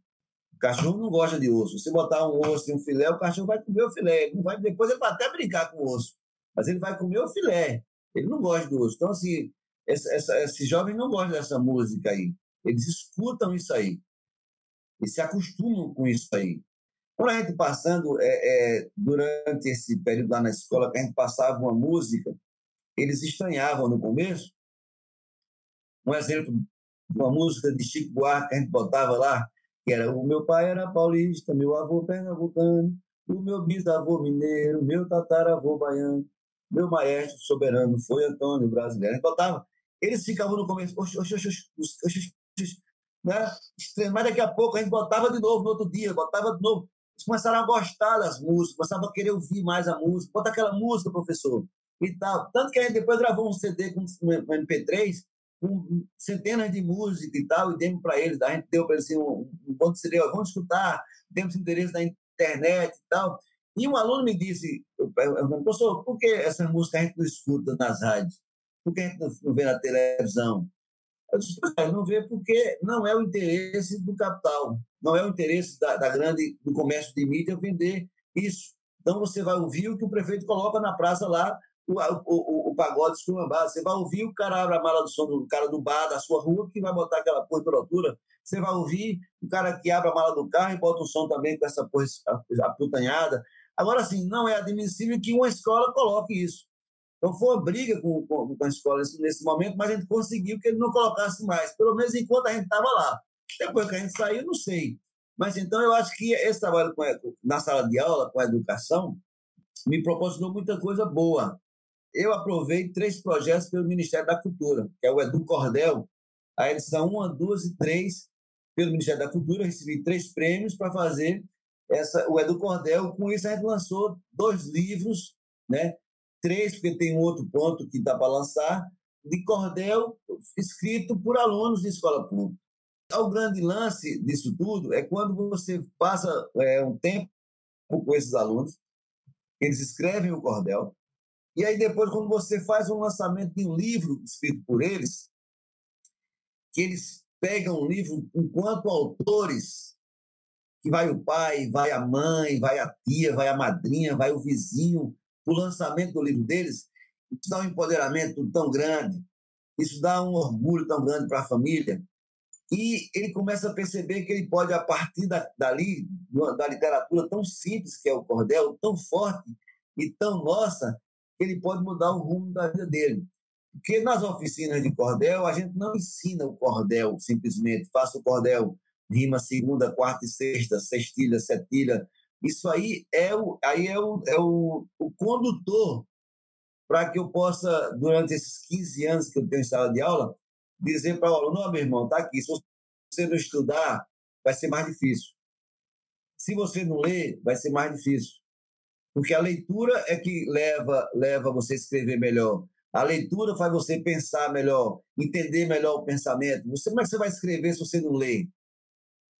O cachorro não gosta de osso. Você botar um osso e um filé, o cachorro vai comer o filé. Não vai, depois ele vai até brincar com o osso. Mas ele vai comer o filé. Ele não gosta do osso. Então, assim, essa, essa, esses jovens não gostam dessa música aí. Eles escutam isso aí. E se acostumam com isso aí. Quando a gente passando, é, é, durante esse período lá na escola, que a gente passava uma música, eles estranhavam no começo. Um exemplo, uma música de Chico Buarque que a gente botava lá, que era o meu pai era paulista, meu avô pernambucano, o meu bisavô mineiro, meu tataravô baiano, meu maestro soberano foi Antônio brasileiro. A gente botava, eles ficavam no começo, oxe, oxe, oxe, oxe, oxe, né? mas daqui a pouco a gente botava de novo no outro dia, botava de novo. Eles começaram a gostar das músicas, começavam a querer ouvir mais a música, bota aquela música, professor, e tal. Tanto que a gente depois gravou um CD com um MP3 com centenas de músicas e tal, e demos para eles, a gente deu para eles assim, um, um ponto seria, vamos escutar, temos interesse na internet e tal. E um aluno me disse, professor, por que essa música a gente não escuta nas rádios? Por que a gente não vê na televisão? Eu disse, não vê porque não é o interesse do capital, não é o interesse da, da grande, do comércio de mídia vender isso. Então você vai ouvir o que o prefeito coloca na praça lá o, o, o, pagode esculambado. Você vai ouvir o cara abre a mala do som do cara do bar da sua rua que vai botar aquela porra por altura. Você vai ouvir o cara que abre a mala do carro e bota o som também com essa porra aputanhada. Agora, assim, não é admissível que uma escola coloque isso. Então, foi uma briga com, com, com a escola nesse momento, mas a gente conseguiu que ele não colocasse mais, pelo menos enquanto a gente estava lá. Depois que a gente saiu, não sei. Mas então eu acho que esse trabalho com, na sala de aula, com a educação, me proporcionou muita coisa boa eu aprovei três projetos pelo Ministério da Cultura, que é o Edu Cordel, a edição 1, 2 e 3 pelo Ministério da Cultura. Recebi três prêmios para fazer essa, o Edu Cordel. Com isso, a gente lançou dois livros, né? três, porque tem um outro ponto que dá para lançar, de cordel escrito por alunos de escola pública. O grande lance disso tudo é quando você passa é, um tempo com esses alunos, eles escrevem o cordel, e aí depois, quando você faz um lançamento de um livro escrito por eles, que eles pegam o livro enquanto autores, que vai o pai, vai a mãe, vai a tia, vai a madrinha, vai o vizinho, o lançamento do livro deles, isso dá um empoderamento tão grande, isso dá um orgulho tão grande para a família, e ele começa a perceber que ele pode, a partir da, dali, da literatura tão simples que é o cordel, tão forte e tão nossa, ele pode mudar o rumo da vida dele. Porque nas oficinas de cordel, a gente não ensina o cordel simplesmente, faça o cordel, rima segunda, quarta e sexta, sextilha, setilha. Isso aí é o, aí é o, é o, o condutor para que eu possa, durante esses 15 anos que eu tenho em sala de aula, dizer para o aluno, não, meu irmão, está aqui, se você não estudar, vai ser mais difícil. Se você não ler, vai ser mais difícil. Porque a leitura é que leva, leva você a escrever melhor. A leitura faz você pensar melhor, entender melhor o pensamento. Você, como é que você vai escrever se você não lê?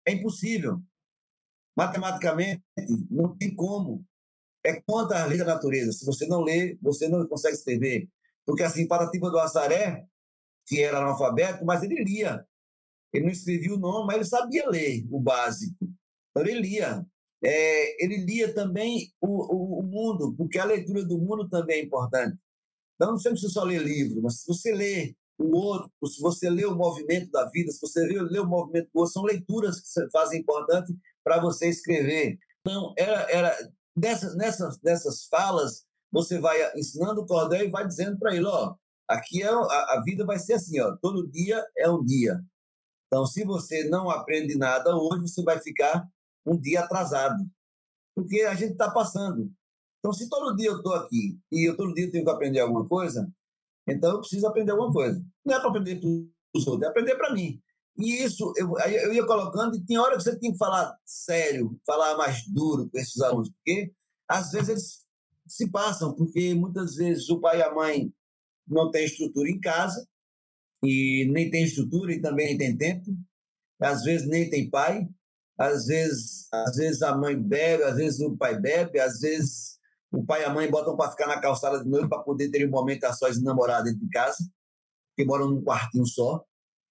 É impossível. Matematicamente, não tem como. É contra a lei da natureza. Se você não lê, você não consegue escrever. Porque assim, Patatiba do Assaré, que era analfabeto, mas ele lia. Ele não escrevia o nome, mas ele sabia ler o básico. Então ele lia é, ele lia também o, o, o, mundo, porque a leitura do mundo também é importante. Então, não precisa só ler livro, mas se você lê o outro, se você lê o movimento da vida, se você lê, lê o movimento do outro, são leituras que fazem importante para você escrever. Então, era, era dessas, nessas, nessas falas, você vai ensinando o cordel e vai dizendo para ele, ó, aqui é, a, a vida vai ser assim, ó, todo dia é um dia. Então, se você não aprende nada hoje, você vai ficar um dia atrasado, porque a gente está passando. Então, se todo dia eu estou aqui e eu todo dia tenho que aprender alguma coisa, então eu preciso aprender alguma coisa. Não é para aprender para os outros, é aprender para mim. E isso, eu, eu ia colocando, e tem hora que você tem que falar sério, falar mais duro com esses alunos, porque às vezes eles se passam, porque muitas vezes o pai e a mãe não têm estrutura em casa, e nem tem estrutura e também nem tem tempo, às vezes nem tem pai, às vezes, às vezes a mãe bebe, às vezes o pai bebe, às vezes o pai e a mãe botam para ficar na calçada de noite para poder ter um momento a sós de namorada dentro de casa, que moram num quartinho só.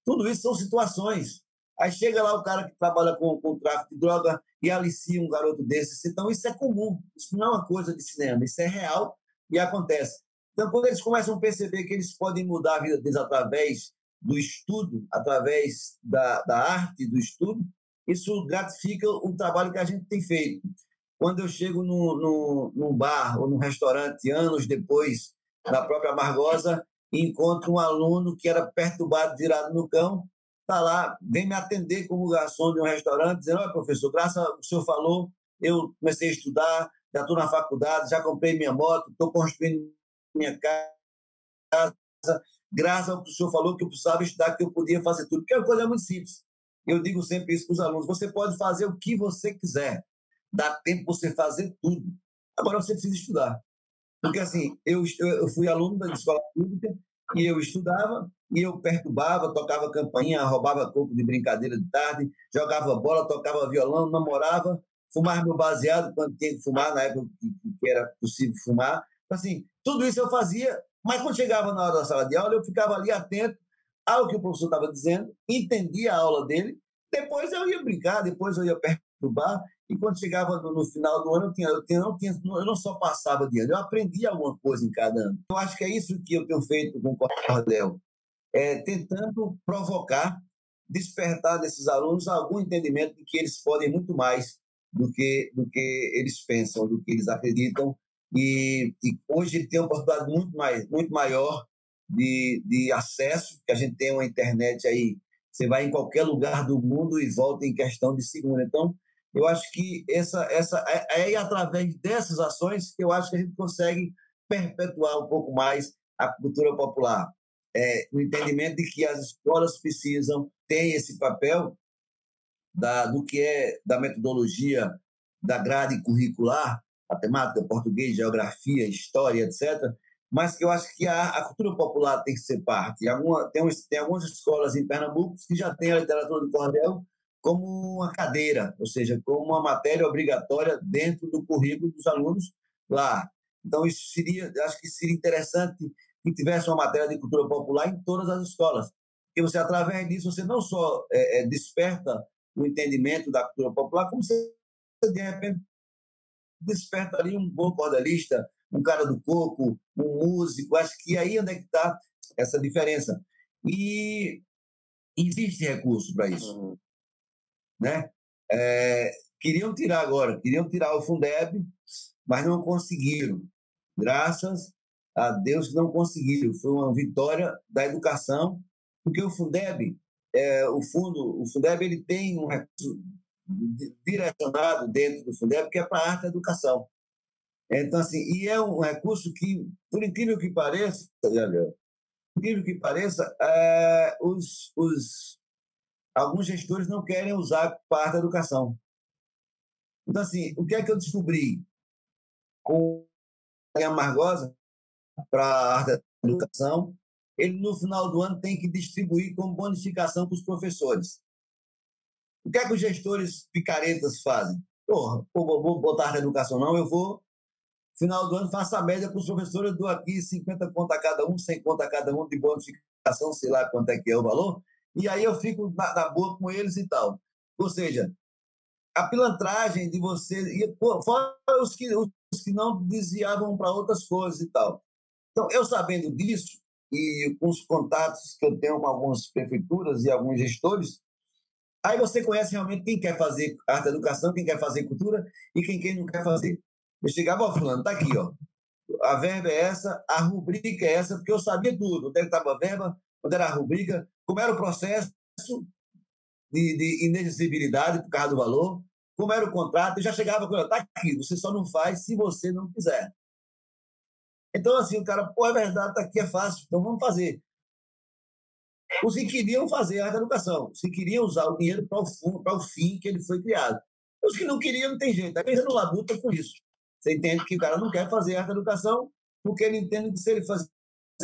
Tudo isso são situações. Aí chega lá o cara que trabalha com, com tráfico de droga e alicia um garoto desse. Então, isso é comum. Isso não é uma coisa de cinema. Isso é real e acontece. Então, quando eles começam a perceber que eles podem mudar a vida deles através do estudo, através da, da arte do estudo, isso gratifica o trabalho que a gente tem feito. Quando eu chego no, no, num bar ou num restaurante, anos depois, na própria Margosa, e encontro um aluno que era perturbado, virado no cão, está lá, vem me atender como garçom de um restaurante, dizendo: Olha, professor, graças ao que o senhor falou, eu comecei a estudar, já estou na faculdade, já comprei minha moto, estou construindo minha casa, graças ao que o senhor falou que eu precisava estudar, que eu podia fazer tudo, porque é uma coisa muito simples. Eu digo sempre isso para os alunos: você pode fazer o que você quiser, dá tempo você fazer tudo. Agora você precisa estudar. Porque assim, eu, eu fui aluno da escola pública e eu estudava e eu perturbava, tocava campainha, roubava coco de brincadeira de tarde, jogava bola, tocava violão, namorava, fumava meu baseado quando tinha que fumar, na época que, era possível fumar. Então, assim, tudo isso eu fazia, mas quando chegava na hora da sala de aula, eu ficava ali atento ao que o professor estava dizendo, entendia a aula dele, depois eu ia brincar, depois eu ia perturbar, e quando chegava no, no final do ano, eu, tinha, eu, tinha, não tinha, eu não só passava de ano, eu aprendia alguma coisa em cada ano. Eu acho que é isso que eu tenho feito com o Cordel, é, tentando provocar, despertar desses alunos algum entendimento de que eles podem muito mais do que, do que eles pensam, do que eles acreditam, e, e hoje ele tem uma oportunidade muito, mais, muito maior de, de acesso, que a gente tem uma internet aí, você vai em qualquer lugar do mundo e volta em questão de segundo. Então, eu acho que essa, essa é, é através dessas ações que eu acho que a gente consegue perpetuar um pouco mais a cultura popular. É, o entendimento de que as escolas precisam ter esse papel da, do que é da metodologia da grade curricular, matemática, português, geografia, história, etc., mas que eu acho que a, a cultura popular tem que ser parte. Alguma, tem, tem algumas escolas em Pernambuco que já têm a literatura do cordel como uma cadeira, ou seja, como uma matéria obrigatória dentro do currículo dos alunos lá. Então, isso seria, acho que seria interessante que tivesse uma matéria de cultura popular em todas as escolas. Porque você, através disso, você não só é, é, desperta o entendimento da cultura popular, como você, de repente, desperta ali um bom cordelista, um cara do coco, um músico. Acho que aí onde é que está essa diferença. E existe recurso para isso. Uhum. Né? É, queriam tirar agora, queriam tirar o Fundeb, mas não conseguiram. Graças a Deus que não conseguiram. Foi uma vitória da educação, porque o Fundeb, é, o fundo, o Fundeb ele tem um recurso direcionado dentro do Fundeb que é para a arte e educação. Então, assim, e é um recurso que, por incrível que pareça, Gabriel, por incrível que pareça, é, os, os, alguns gestores não querem usar parte da educação. Então, assim, o que é que eu descobri com a Margosa para a arte da educação? Ele, no final do ano, tem que distribuir como bonificação para os professores. O que é que os gestores picaretas fazem? Porra, vou botar arte da educação, não, eu vou Final do ano, faço a média com os professores, eu dou aqui 50 contas a cada um, 100 contas a cada um de bonificação, sei lá quanto é que é o valor, e aí eu fico na, na boa com eles e tal. Ou seja, a pilantragem de você, e, fora os que, os que não desviavam para outras coisas e tal. Então, eu sabendo disso, e com os contatos que eu tenho com algumas prefeituras e alguns gestores, aí você conhece realmente quem quer fazer arte educação, quem quer fazer cultura e quem, quem não quer fazer. Eu chegava, ó, fulano, tá aqui, ó. A verba é essa, a rubrica é essa, porque eu sabia tudo. Onde estava a verba, onde era a rubrica, como era o processo de, de inexigibilidade por causa do valor, como era o contrato. Eu já chegava com tá aqui, você só não faz se você não quiser. Então, assim, o cara, pô, é verdade, tá aqui, é fácil, então vamos fazer. os que queriam fazer arte educação, os que queriam usar o dinheiro para o, para o fim que ele foi criado. Os que não queriam, não tem jeito. Aí ele não labuta com isso. Você entende que o cara não quer fazer arte educação porque ele entende que se ele fazer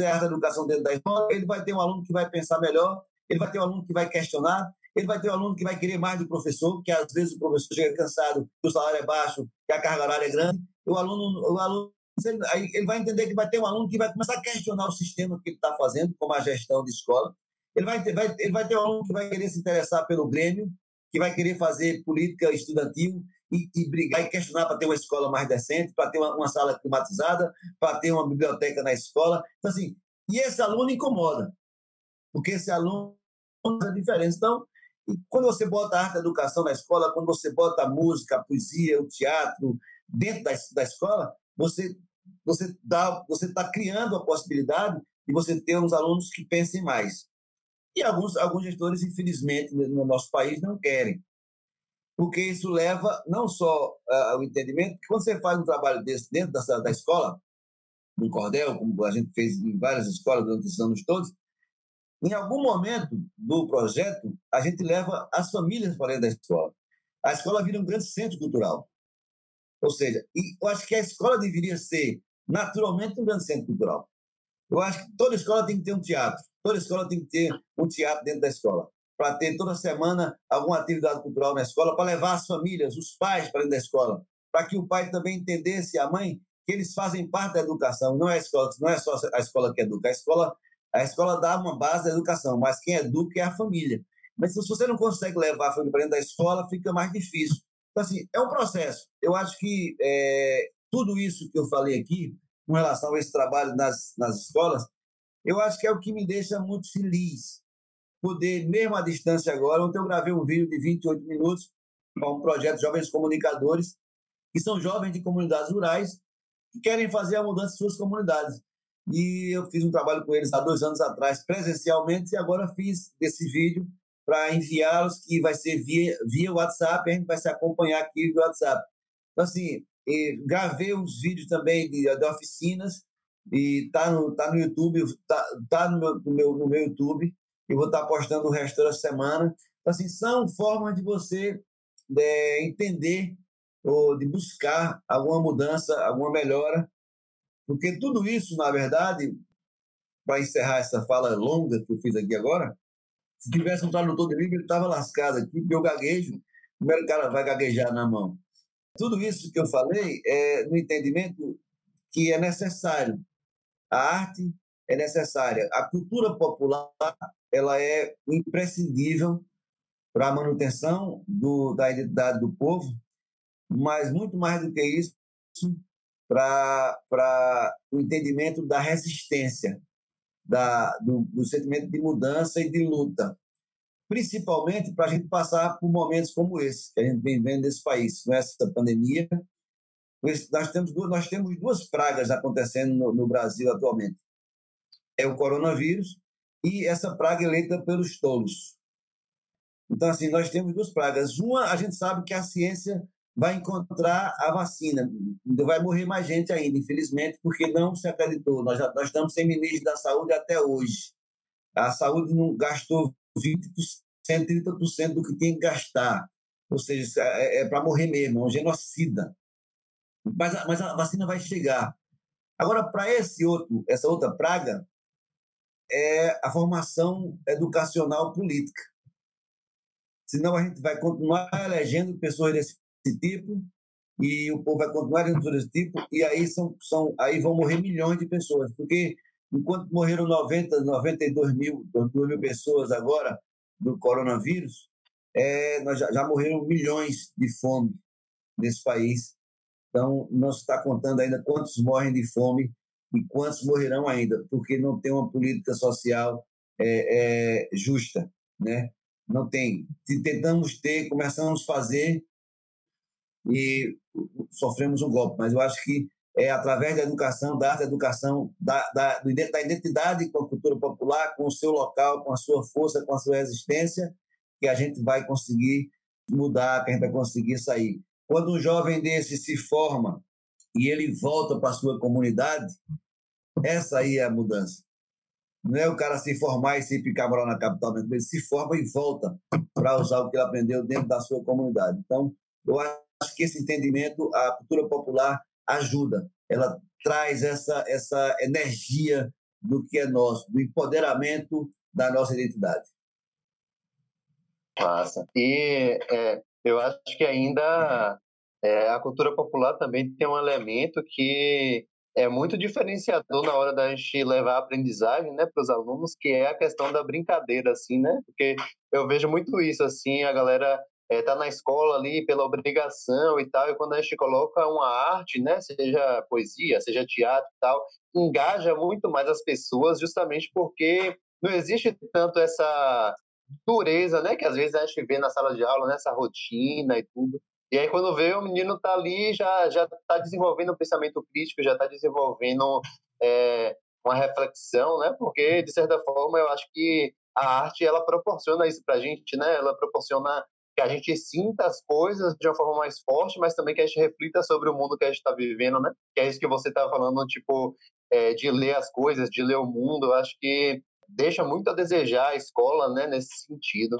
arte educação dentro da escola, ele vai ter um aluno que vai pensar melhor, ele vai ter um aluno que vai questionar, ele vai ter um aluno que vai querer mais do professor, porque às vezes o professor chega cansado, que o salário é baixo, que a carga horária é grande. O aluno, o aluno ele vai entender que vai ter um aluno que vai começar a questionar o sistema que ele está fazendo, como a gestão de escola. Ele vai, ter, vai, ele vai ter um aluno que vai querer se interessar pelo Grêmio, que vai querer fazer política estudantil e, e brigar e questionar para ter uma escola mais decente, para ter uma, uma sala climatizada, para ter uma biblioteca na escola. Então, assim, e esse aluno incomoda, porque esse aluno faz a diferença. Então, quando você bota a arte e educação na escola, quando você bota a música, a poesia, o teatro dentro da, da escola, você você dá, você está criando a possibilidade de você ter uns alunos que pensem mais. E alguns alguns gestores, infelizmente, no nosso país não querem, porque isso leva não só uh, ao entendimento que quando você faz um trabalho desse dentro da, da escola, no cordel, como a gente fez em várias escolas durante esses anos todos, em algum momento do projeto, a gente leva as famílias para dentro da escola. A escola vira um grande centro cultural. Ou seja, eu acho que a escola deveria ser naturalmente um grande centro cultural. Eu acho que toda escola tem que ter um teatro, toda escola tem que ter um teatro dentro da escola, para ter toda semana alguma atividade cultural na escola, para levar as famílias, os pais para dentro da escola, para que o pai também entendesse, a mãe, que eles fazem parte da educação, não é a escola, não é só a escola que educa, a escola, a escola dá uma base da educação, mas quem educa é a família. Mas se você não consegue levar a família para dentro da escola, fica mais difícil. Então, assim, é um processo. Eu acho que é, tudo isso que eu falei aqui, com relação a esse trabalho nas, nas escolas, eu acho que é o que me deixa muito feliz. Poder, mesmo à distância agora, ontem eu gravei um vídeo de 28 minutos para um projeto Jovens Comunicadores, que são jovens de comunidades rurais que querem fazer a mudança em suas comunidades. E eu fiz um trabalho com eles há dois anos atrás, presencialmente, e agora fiz esse vídeo para enviá-los, que vai ser via, via WhatsApp, a gente vai se acompanhar aqui via WhatsApp. Então, assim, gravei uns vídeos também de, de oficinas, e tá no, tá no YouTube, tá, tá no, meu, no, meu, no meu YouTube, e vou estar postando o resto da semana. Então, assim, são formas de você de entender ou de buscar alguma mudança, alguma melhora, porque tudo isso, na verdade, para encerrar essa fala longa que eu fiz aqui agora, se tivesse um tradutor de língua, ele estava lascado aqui, porque eu gaguejo, é que o cara vai gaguejar na mão? Tudo isso que eu falei é no entendimento que é necessário. A arte é necessária. A cultura popular ela é imprescindível para a manutenção do, da identidade do povo, mas muito mais do que isso, para o entendimento da resistência da, do, do sentimento de mudança e de luta, principalmente para a gente passar por momentos como esse que a gente vem vendo nesse país, com essa pandemia. Nós temos duas, nós temos duas pragas acontecendo no, no Brasil atualmente. É o coronavírus e essa praga eleita pelos tolos. Então, assim, nós temos duas pragas. Uma, a gente sabe que a ciência vai encontrar a vacina. Vai morrer mais gente ainda, infelizmente, porque não se acreditou. Nós, já, nós estamos sem ministro da saúde até hoje. A saúde não gastou 20%, 30% do que tem que gastar. Ou seja, é, é para morrer mesmo, é um genocida. Mas, mas a vacina vai chegar. Agora, para esse outro, essa outra praga, é a formação educacional política. Senão a gente vai continuar elegendo pessoas desse tipo e o povo vai continuar dentro desse tipo e aí são, são aí vão morrer milhões de pessoas porque enquanto morreram 90 92 mil 2 mil pessoas agora do coronavírus é, nós já, já morreram milhões de fome nesse país então não se está contando ainda quantos morrem de fome e quantos morrerão ainda porque não tem uma política social é, é, justa né não tem tentamos ter começamos a fazer e sofremos um golpe. Mas eu acho que é através da educação, da arte da educação, da, da, da identidade com a cultura popular, com o seu local, com a sua força, com a sua resistência, que a gente vai conseguir mudar, que a gente vai conseguir sair. Quando um jovem desse se forma e ele volta para a sua comunidade, essa aí é a mudança. não é o cara se formar e se ficar morar na capital, ele se forma e volta para usar o que ele aprendeu dentro da sua comunidade. Então, eu acho que esse entendimento, a cultura popular ajuda, ela traz essa, essa energia do que é nosso, do empoderamento da nossa identidade. Massa. E é, eu acho que ainda é, a cultura popular também tem um elemento que é muito diferenciador na hora da gente levar a aprendizagem né, para os alunos, que é a questão da brincadeira, assim, né? Porque eu vejo muito isso, assim, a galera é, na escola ali pela obrigação e tal, e quando a gente coloca uma arte, né, seja poesia, seja teatro e tal, engaja muito mais as pessoas, justamente porque não existe tanto essa dureza, né, que às vezes a gente vê na sala de aula, nessa rotina e tudo. E aí quando vê o menino tá ali, já já está desenvolvendo um pensamento crítico, já está desenvolvendo é, uma reflexão, né? Porque de certa forma eu acho que a arte ela proporciona isso para a gente, né? Ela proporciona que a gente sinta as coisas de uma forma mais forte, mas também que a gente reflita sobre o mundo que a gente está vivendo, né? Que é isso que você está falando, tipo, é, de ler as coisas, de ler o mundo. Eu acho que deixa muito a desejar a escola, né? Nesse sentido.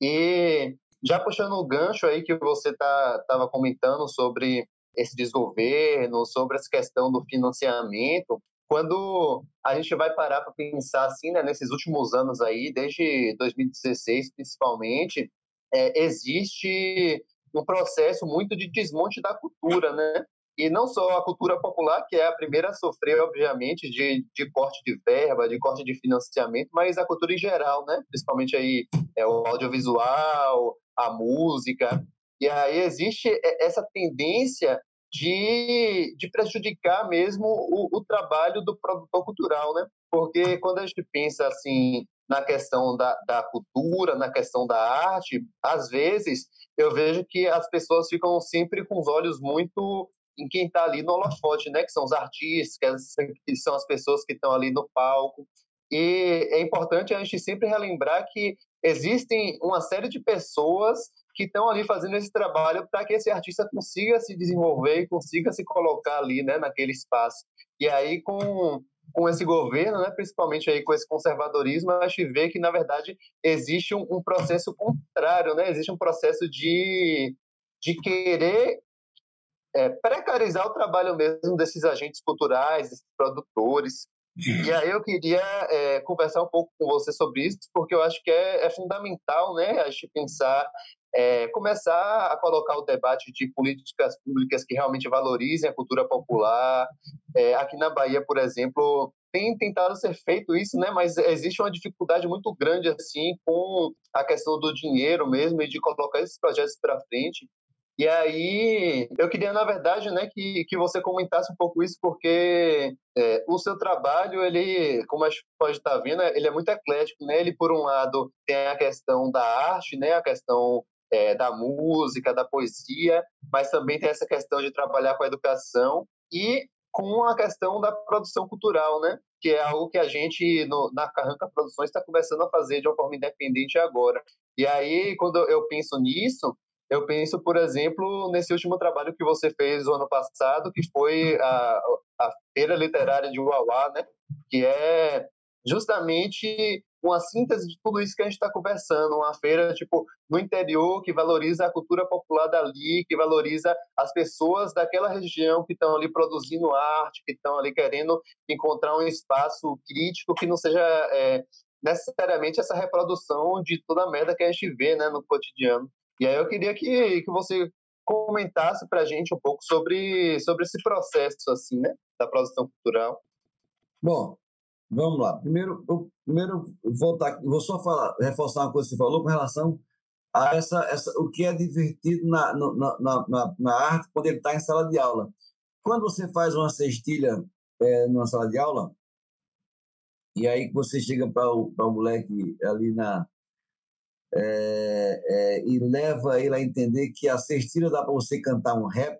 E já puxando o gancho aí que você tá tava comentando sobre esse desgoverno, sobre essa questão do financiamento, quando a gente vai parar para pensar assim, né, nesses últimos anos aí, desde 2016 principalmente, é, existe um processo muito de desmonte da cultura, né? E não só a cultura popular, que é a primeira a sofrer, obviamente, de, de corte de verba, de corte de financiamento, mas a cultura em geral, né? Principalmente aí é, o audiovisual, a música. E aí existe essa tendência de, de prejudicar mesmo o, o trabalho do produtor cultural, né? Porque quando a gente pensa assim na questão da, da cultura, na questão da arte, às vezes eu vejo que as pessoas ficam sempre com os olhos muito em quem está ali no holofote, né? Que são os artistas, que são as pessoas que estão ali no palco. E é importante a gente sempre relembrar que existem uma série de pessoas que estão ali fazendo esse trabalho para que esse artista consiga se desenvolver e consiga se colocar ali, né, naquele espaço. E aí com com esse governo, né, principalmente aí com esse conservadorismo, a gente vê que na verdade existe um, um processo contrário, né? Existe um processo de de querer é, precarizar o trabalho mesmo desses agentes culturais, desses produtores, e aí eu queria é, conversar um pouco com você sobre isso, porque eu acho que é, é fundamental, né, a gente pensar, é, começar a colocar o debate de políticas públicas que realmente valorizem a cultura popular. É, aqui na Bahia, por exemplo, tem tentado ser feito isso, né, mas existe uma dificuldade muito grande assim com a questão do dinheiro mesmo e de colocar esses projetos para frente. E aí, eu queria, na verdade, né, que, que você comentasse um pouco isso, porque é, o seu trabalho, ele, como a gente pode estar vendo, ele é muito eclético, né? Ele, por um lado, tem a questão da arte, né, a questão é, da música, da poesia, mas também tem essa questão de trabalhar com a educação e com a questão da produção cultural, né? Que é algo que a gente, no, na Carranca Produções, está começando a fazer de uma forma independente agora. E aí, quando eu penso nisso, eu penso, por exemplo, nesse último trabalho que você fez no ano passado, que foi a, a Feira Literária de Uauá, né? que é justamente uma síntese de tudo isso que a gente está conversando, uma feira tipo no interior que valoriza a cultura popular dali, que valoriza as pessoas daquela região que estão ali produzindo arte, que estão ali querendo encontrar um espaço crítico que não seja é, necessariamente essa reprodução de toda a merda que a gente vê né, no cotidiano. E aí eu queria que, que você comentasse para a gente um pouco sobre, sobre esse processo assim, né, da produção cultural. Bom, vamos lá. Primeiro, eu, primeiro voltar, vou só falar, reforçar uma coisa que você falou com relação a essa, essa o que é divertido na, na, na, na arte quando ele está em sala de aula. Quando você faz uma cestilha é, numa sala de aula, e aí você chega para o, o moleque ali na, é, é, e leva ele a entender que a cestilha dá para você cantar um rap.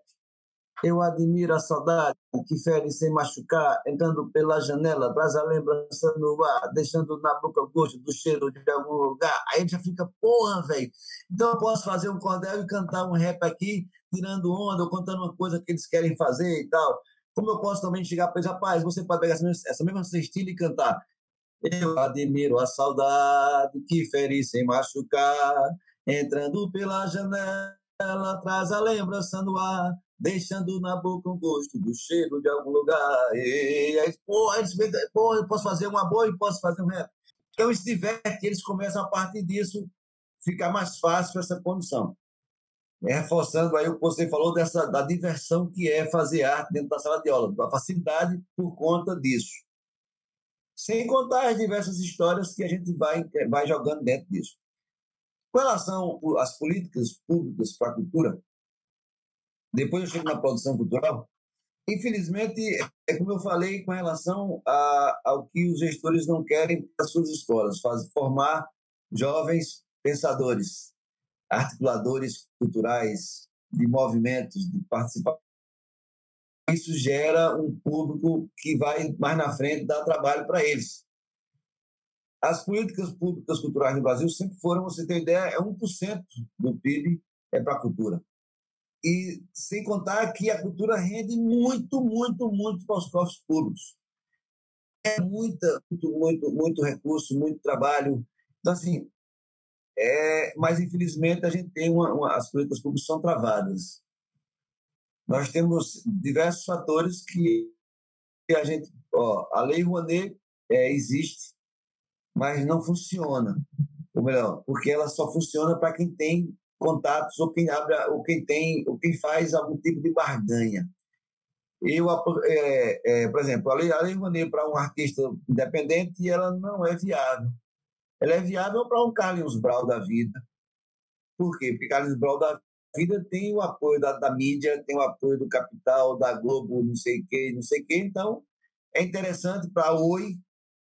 Eu admiro a saudade que fere sem machucar, entrando pela janela, traz a lembrança no ar, deixando na boca o gosto do cheiro de algum lugar. Aí já fica, porra, velho. Então eu posso fazer um cordel e cantar um rap aqui, tirando onda, ou contando uma coisa que eles querem fazer e tal. Como eu posso também chegar para eles, rapaz, você pode pegar essa mesma cestilha e cantar Eu admiro a saudade que fere sem machucar, entrando pela janela, traz a lembrança no ar, deixando na boca um gosto do cheiro de algum lugar. Aí, pô, eles, eu posso fazer uma boa e posso fazer um rap. Então, se divertem, eles começam a partir disso ficar mais fácil essa condição. É, reforçando aí o que você falou dessa da diversão que é fazer arte dentro da sala de aula, da facilidade por conta disso. Sem contar as diversas histórias que a gente vai, vai jogando dentro disso. Com relação às políticas públicas para a cultura, depois eu chego na produção cultural, infelizmente, é como eu falei com relação a, ao que os gestores não querem para as suas escolas, faz, formar jovens pensadores, articuladores culturais, de movimentos, de participação. Isso gera um público que vai mais na frente dar trabalho para eles. As políticas públicas culturais no Brasil sempre foram, você tem ideia, é 1% do PIB é para a cultura. E sem contar que a cultura rende muito, muito, muito para os cofres públicos. É muita, muito, muito, muito recurso, muito trabalho. Então, assim, é, mas, infelizmente, a gente tem uma, uma, as políticas públicas são travadas. Nós temos diversos fatores que, a gente. Ó, a Lei Rouanet é, existe, mas não funciona. Ou melhor, porque ela só funciona para quem tem contatos ou quem abre ou quem tem ou quem faz algum tipo de barganha. Eu, é, é, por exemplo, a lei, a lei Rouanet para um artista independente ela não é viável ela é viável para um Carlinhos Brau da vida. Por quê? Porque Carlinhos Brau da vida tem o apoio da, da mídia, tem o apoio do capital, da Globo, não sei o quê, não sei o quê. Então, é interessante para Oi,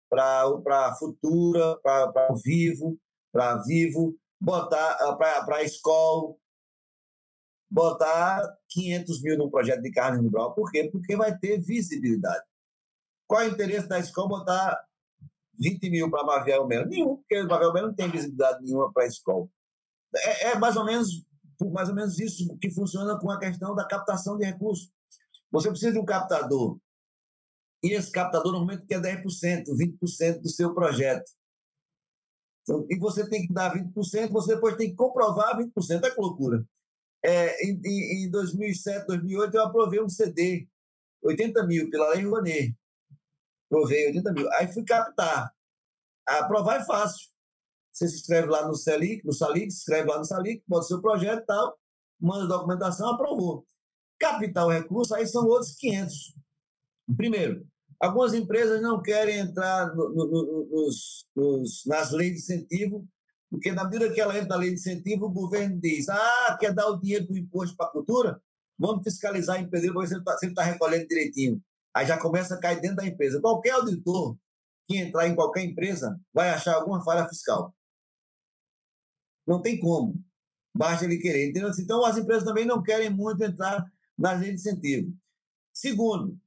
para a Futura, para o Vivo, para Vivo, botar ah, para a escola, botar 500 mil num projeto de Carlos Brau. Por quê? Porque vai ter visibilidade. Qual é o interesse da escola botar 20 mil para Maviel Melo? Nenhum, porque Maviel Melo não tem visibilidade nenhuma para a escola. É, é, mais ou menos mais ou menos isso que funciona com a questão da captação de recursos. Você precisa de um captador. E esse captador normalmente quer 10%, 20% do seu projeto. Então, e você tem que dar 20%, você depois tem que comprovar 20%. É que loucura. É, em, em 2007, 2008, eu aprovei um CD, 80 mil, pela Lei Rouanet provei 80 mil. Aí fui captar. Aprovar é fácil. Você se inscreve lá no Selic, no Salic, se inscreve lá no Salic, bota seu projeto e tal, manda documentação, aprovou. Capital recurso, aí são outros 500. Primeiro, algumas empresas não querem entrar no, no, no, nos, nos, nas leis de incentivo, porque na medida que ela entra na lei de incentivo, o governo diz: ah, quer dar o dinheiro do imposto para a cultura? Vamos fiscalizar a empresa, ver se ele está tá recolhendo direitinho. Aí já começa a cair dentro da empresa. Qualquer auditor que entrar em qualquer empresa vai achar alguma falha fiscal. Não tem como. Basta ele querer. Entendeu? Então, as empresas também não querem muito entrar nas leis de incentivo. Segundo,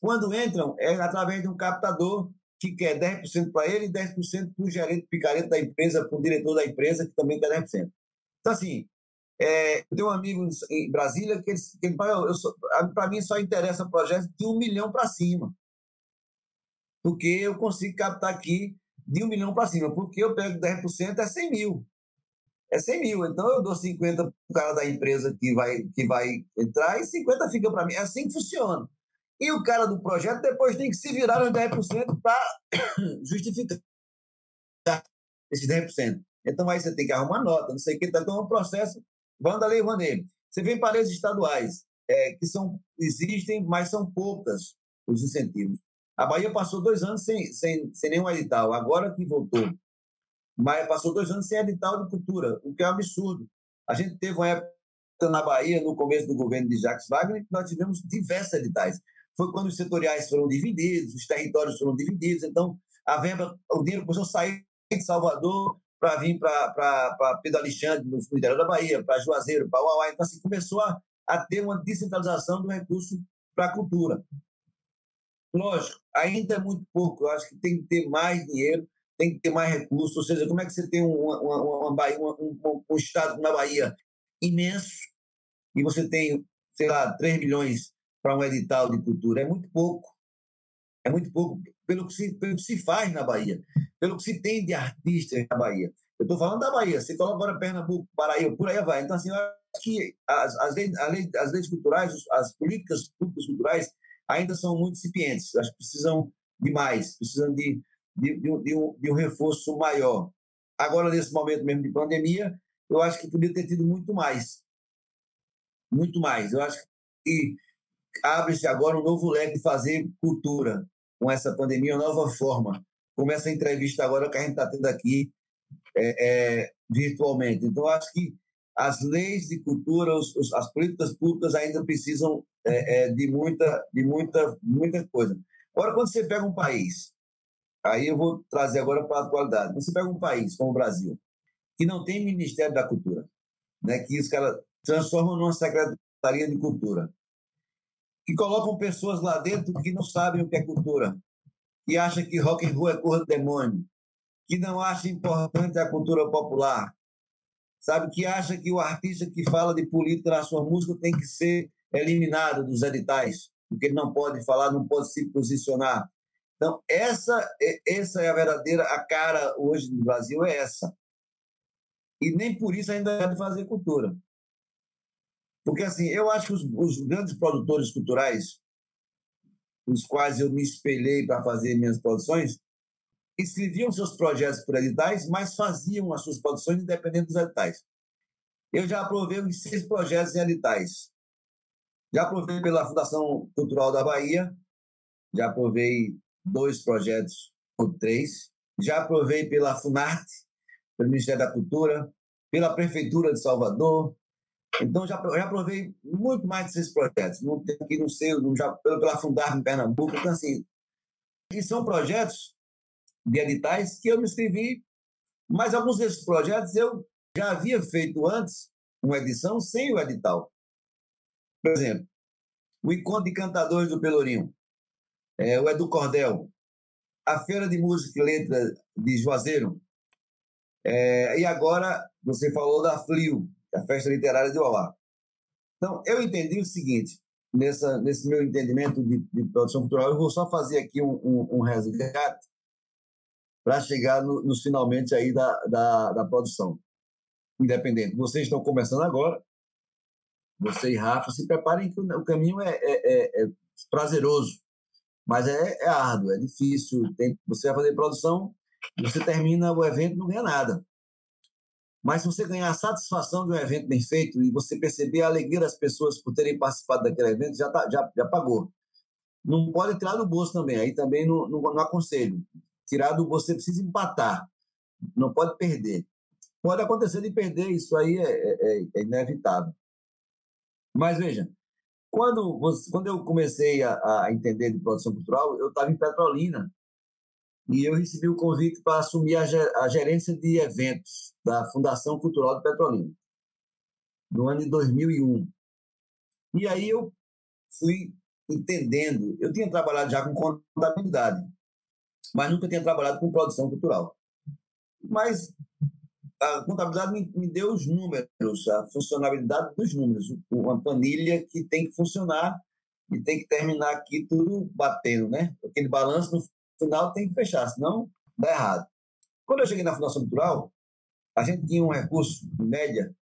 quando entram, é através de um captador que quer 10% para ele e 10% para o gerente picareta da empresa, para o diretor da empresa, que também quer 10%. Então, assim, é, eu tenho um amigo em Brasília que ele, que ele para mim só interessa projetos de um milhão para cima. Porque eu consigo captar aqui de um milhão para cima. Porque eu pego 10% é 100 mil. É 100 mil. Então eu dou 50 para o cara da empresa que vai, que vai entrar e 50 fica para mim. É assim que funciona. E o cara do projeto depois tem que se virar nos 10% para justificar esses 10%. Então aí você tem que arrumar nota, não sei o que, então é um processo Vanderlei Rouanet. Você para as estaduais, é, que são, existem, mas são poucas os incentivos. A Bahia passou dois anos sem, sem, sem nenhum edital, agora que voltou. Mas passou dois anos sem edital de cultura, o que é um absurdo. A gente teve uma época na Bahia, no começo do governo de Jacques Wagner, que nós tivemos diversos editais. Foi quando os setoriais foram divididos, os territórios foram divididos, então a verba, o dinheiro começou a sair de Salvador para vir para Pedro Alexandre, no, interior da Bahia, para Juazeiro, para Uauá. Então, assim, começou a, a ter uma descentralização do recurso para a cultura. Lógico, ainda é muito pouco. Eu acho que tem que ter mais dinheiro, tem que ter mais recursos. Ou seja, como é que você tem uma, uma, uma Bahia, um, um estado na Bahia imenso e você tem, sei lá, 3 milhões para um edital de cultura? É muito pouco. É muito pouco pelo que se, pelo que se faz na Bahia, pelo que se tem de artistas na Bahia. Eu estou falando da Bahia, você coloca agora Pernambuco, Paraíba, por aí vai. Então, assim, eu acho que as, as, leis, as leis culturais, as políticas públicas culturais ainda são muito incipientes. Acho que precisam de mais, precisam de, de, de, de, um, de um reforço maior. Agora, nesse momento mesmo de pandemia, eu acho que podia ter tido muito mais. Muito mais. Eu acho que abre-se agora um novo leque de fazer cultura com essa pandemia, uma nova forma. Como essa entrevista agora que a gente está tendo aqui é, é, virtualmente. Então, acho que as leis de cultura, os, os, as políticas públicas ainda precisam é, é de muita, de muita, muita coisa. Agora, quando você pega um país, aí eu vou trazer agora para a atualidade. Você pega um país como o Brasil, que não tem Ministério da Cultura, né, que os caras transformam numa Secretaria de Cultura, que colocam pessoas lá dentro que não sabem o que é cultura, que acham que rock and roll é cor do demônio, que não acha importante a cultura popular, sabe, que acha que o artista que fala de política na sua música tem que ser eliminado dos editais, porque ele não pode falar, não pode se posicionar. Então, essa, essa é a verdadeira, a cara hoje no Brasil é essa. E nem por isso ainda deve fazer cultura. Porque, assim, eu acho que os, os grandes produtores culturais, os quais eu me espelhei para fazer minhas produções, escreviam seus projetos por editais, mas faziam as suas produções independente dos editais. Eu já aprovei os seis projetos em editais. Já aprovei pela Fundação Cultural da Bahia, já aprovei dois projetos ou três, já aprovei pela Funarte, pelo Ministério da Cultura, pela Prefeitura de Salvador, então, já, já provei muito mais desses projetos. Não tem aqui, não sei, já, pela Fundar em Pernambuco. Então, assim, e são projetos de editais que eu me inscrevi, mas alguns desses projetos eu já havia feito antes uma edição sem o edital. Por exemplo, o Encontro de Cantadores do Pelourinho, é, o Edu Cordel, a Feira de Música e Letra de Juazeiro, é, e agora você falou da FLIO, a Festa Literária de Olá. Então, eu entendi o seguinte, nessa, nesse meu entendimento de, de produção cultural, eu vou só fazer aqui um, um, um resgate para chegar no, nos finalmente aí da, da, da produção independente. Vocês estão começando agora, você e Rafa, se preparem que o, caminho é, é, é, é prazeroso, mas é, é, árduo, é difícil. Tem, você vai fazer produção, você termina o evento não ganha nada. Mas se você ganhar a satisfação de um evento bem feito e você perceber a alegria das pessoas por terem participado daquele evento, já, tá, já, já pagou. Não pode tirar do bolso também, aí também não, não, não aconselho. Tirar do bolso, você precisa empatar, não pode perder. Pode acontecer de perder, isso aí é, é, é inevitável. Mas veja, quando, quando eu comecei a, a entender de produção cultural, eu estava em Petrolina, e eu recebi o convite para assumir a gerência de eventos da Fundação Cultural de Petrolina, no ano de 2001. E aí eu fui entendendo, eu tinha trabalhado já com contabilidade, mas nunca tinha trabalhado com produção cultural. Mas a contabilidade me, me deu os números, a funcionalidade dos números, uma planilha que tem que funcionar e tem que terminar aqui tudo batendo, né? Aquele balanço no final tem que fechar, senão dá errado. Quando eu cheguei na Fundação Cultural, a gente tinha um recurso, em média,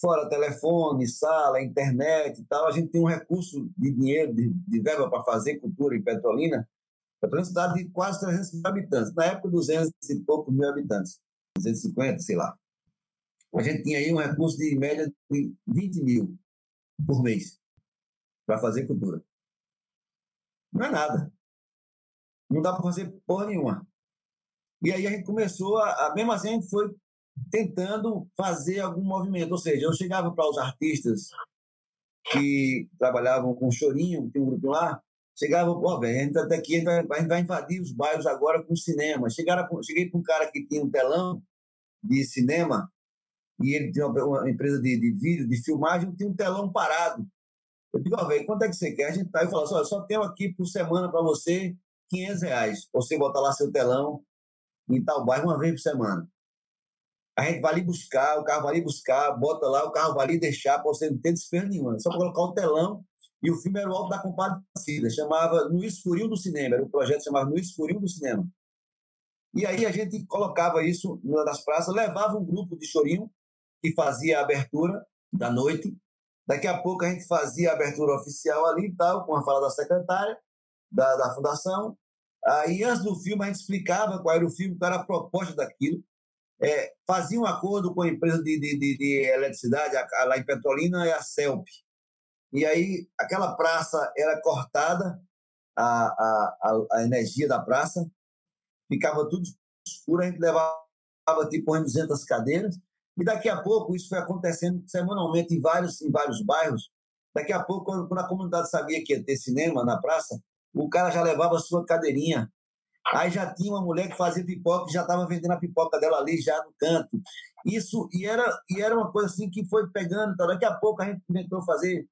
fora telefone, sala, internet e tal, a gente tinha um recurso de dinheiro, de, de verba para fazer cultura em Petrolina, Petrolina é uma cidade de quase 300 mil habitantes, na época 200 e poucos mil habitantes, 250, sei lá. A gente tinha aí um recurso de média de 20 mil por mês para fazer cultura. Não é nada. Não dá para fazer porra nenhuma. E aí a gente começou, a, a, mesmo assim a gente foi tentando fazer algum movimento. Ou seja, eu chegava para os artistas que trabalhavam com chorinho, tem um grupo lá, chegava, pô, velho, a gente até tá aqui, a gente, vai, invadir os bairros agora com cinema. Chegaram, cheguei para um cara que tinha um telão de cinema e ele tinha uma, empresa de, de vídeo, de filmagem, tinha um telão parado. Eu digo, ó, velho, quanto é que você quer? A gente tá e falou assim, só tenho aqui por semana para você 500 reais. Você botar lá seu telão em tal bairro uma vez por semana. A gente vai ali buscar, o carro vai ali buscar, bota lá, o carro vai ali deixar para você não ter despesa nenhuma. É só colocar o telão e o filme era o Alto da Compadecida, chamava No Escurinho do Cinema, era um projeto chamado No Escurinho do Cinema. E aí a gente colocava isso numa das praças, levava um grupo de chorinho que fazia a abertura da noite. Daqui a pouco a gente fazia a abertura oficial ali e tal, com a fala da secretária da, da fundação. Aí, antes do filme, a gente explicava qual era o filme, qual era a proposta daquilo. É, fazia um acordo com a empresa de, de, de, de eletricidade, a, a, lá em Petrolina, é a CELP. E aí, aquela praça era cortada, a, a, a, energia da praça, ficava tudo escuro, a gente levava tipo 200 cadeiras, e daqui a pouco isso foi acontecendo semanalmente em vários, em vários bairros. Daqui a pouco, quando a comunidade sabia que ia ter cinema na praça, o cara já levava a sua cadeirinha. Aí já tinha uma mulher que fazia pipoca, já estava vendendo a pipoca dela ali, já no canto. Isso, e era, e era uma coisa assim que foi pegando. Então, daqui a pouco a gente tentou fazer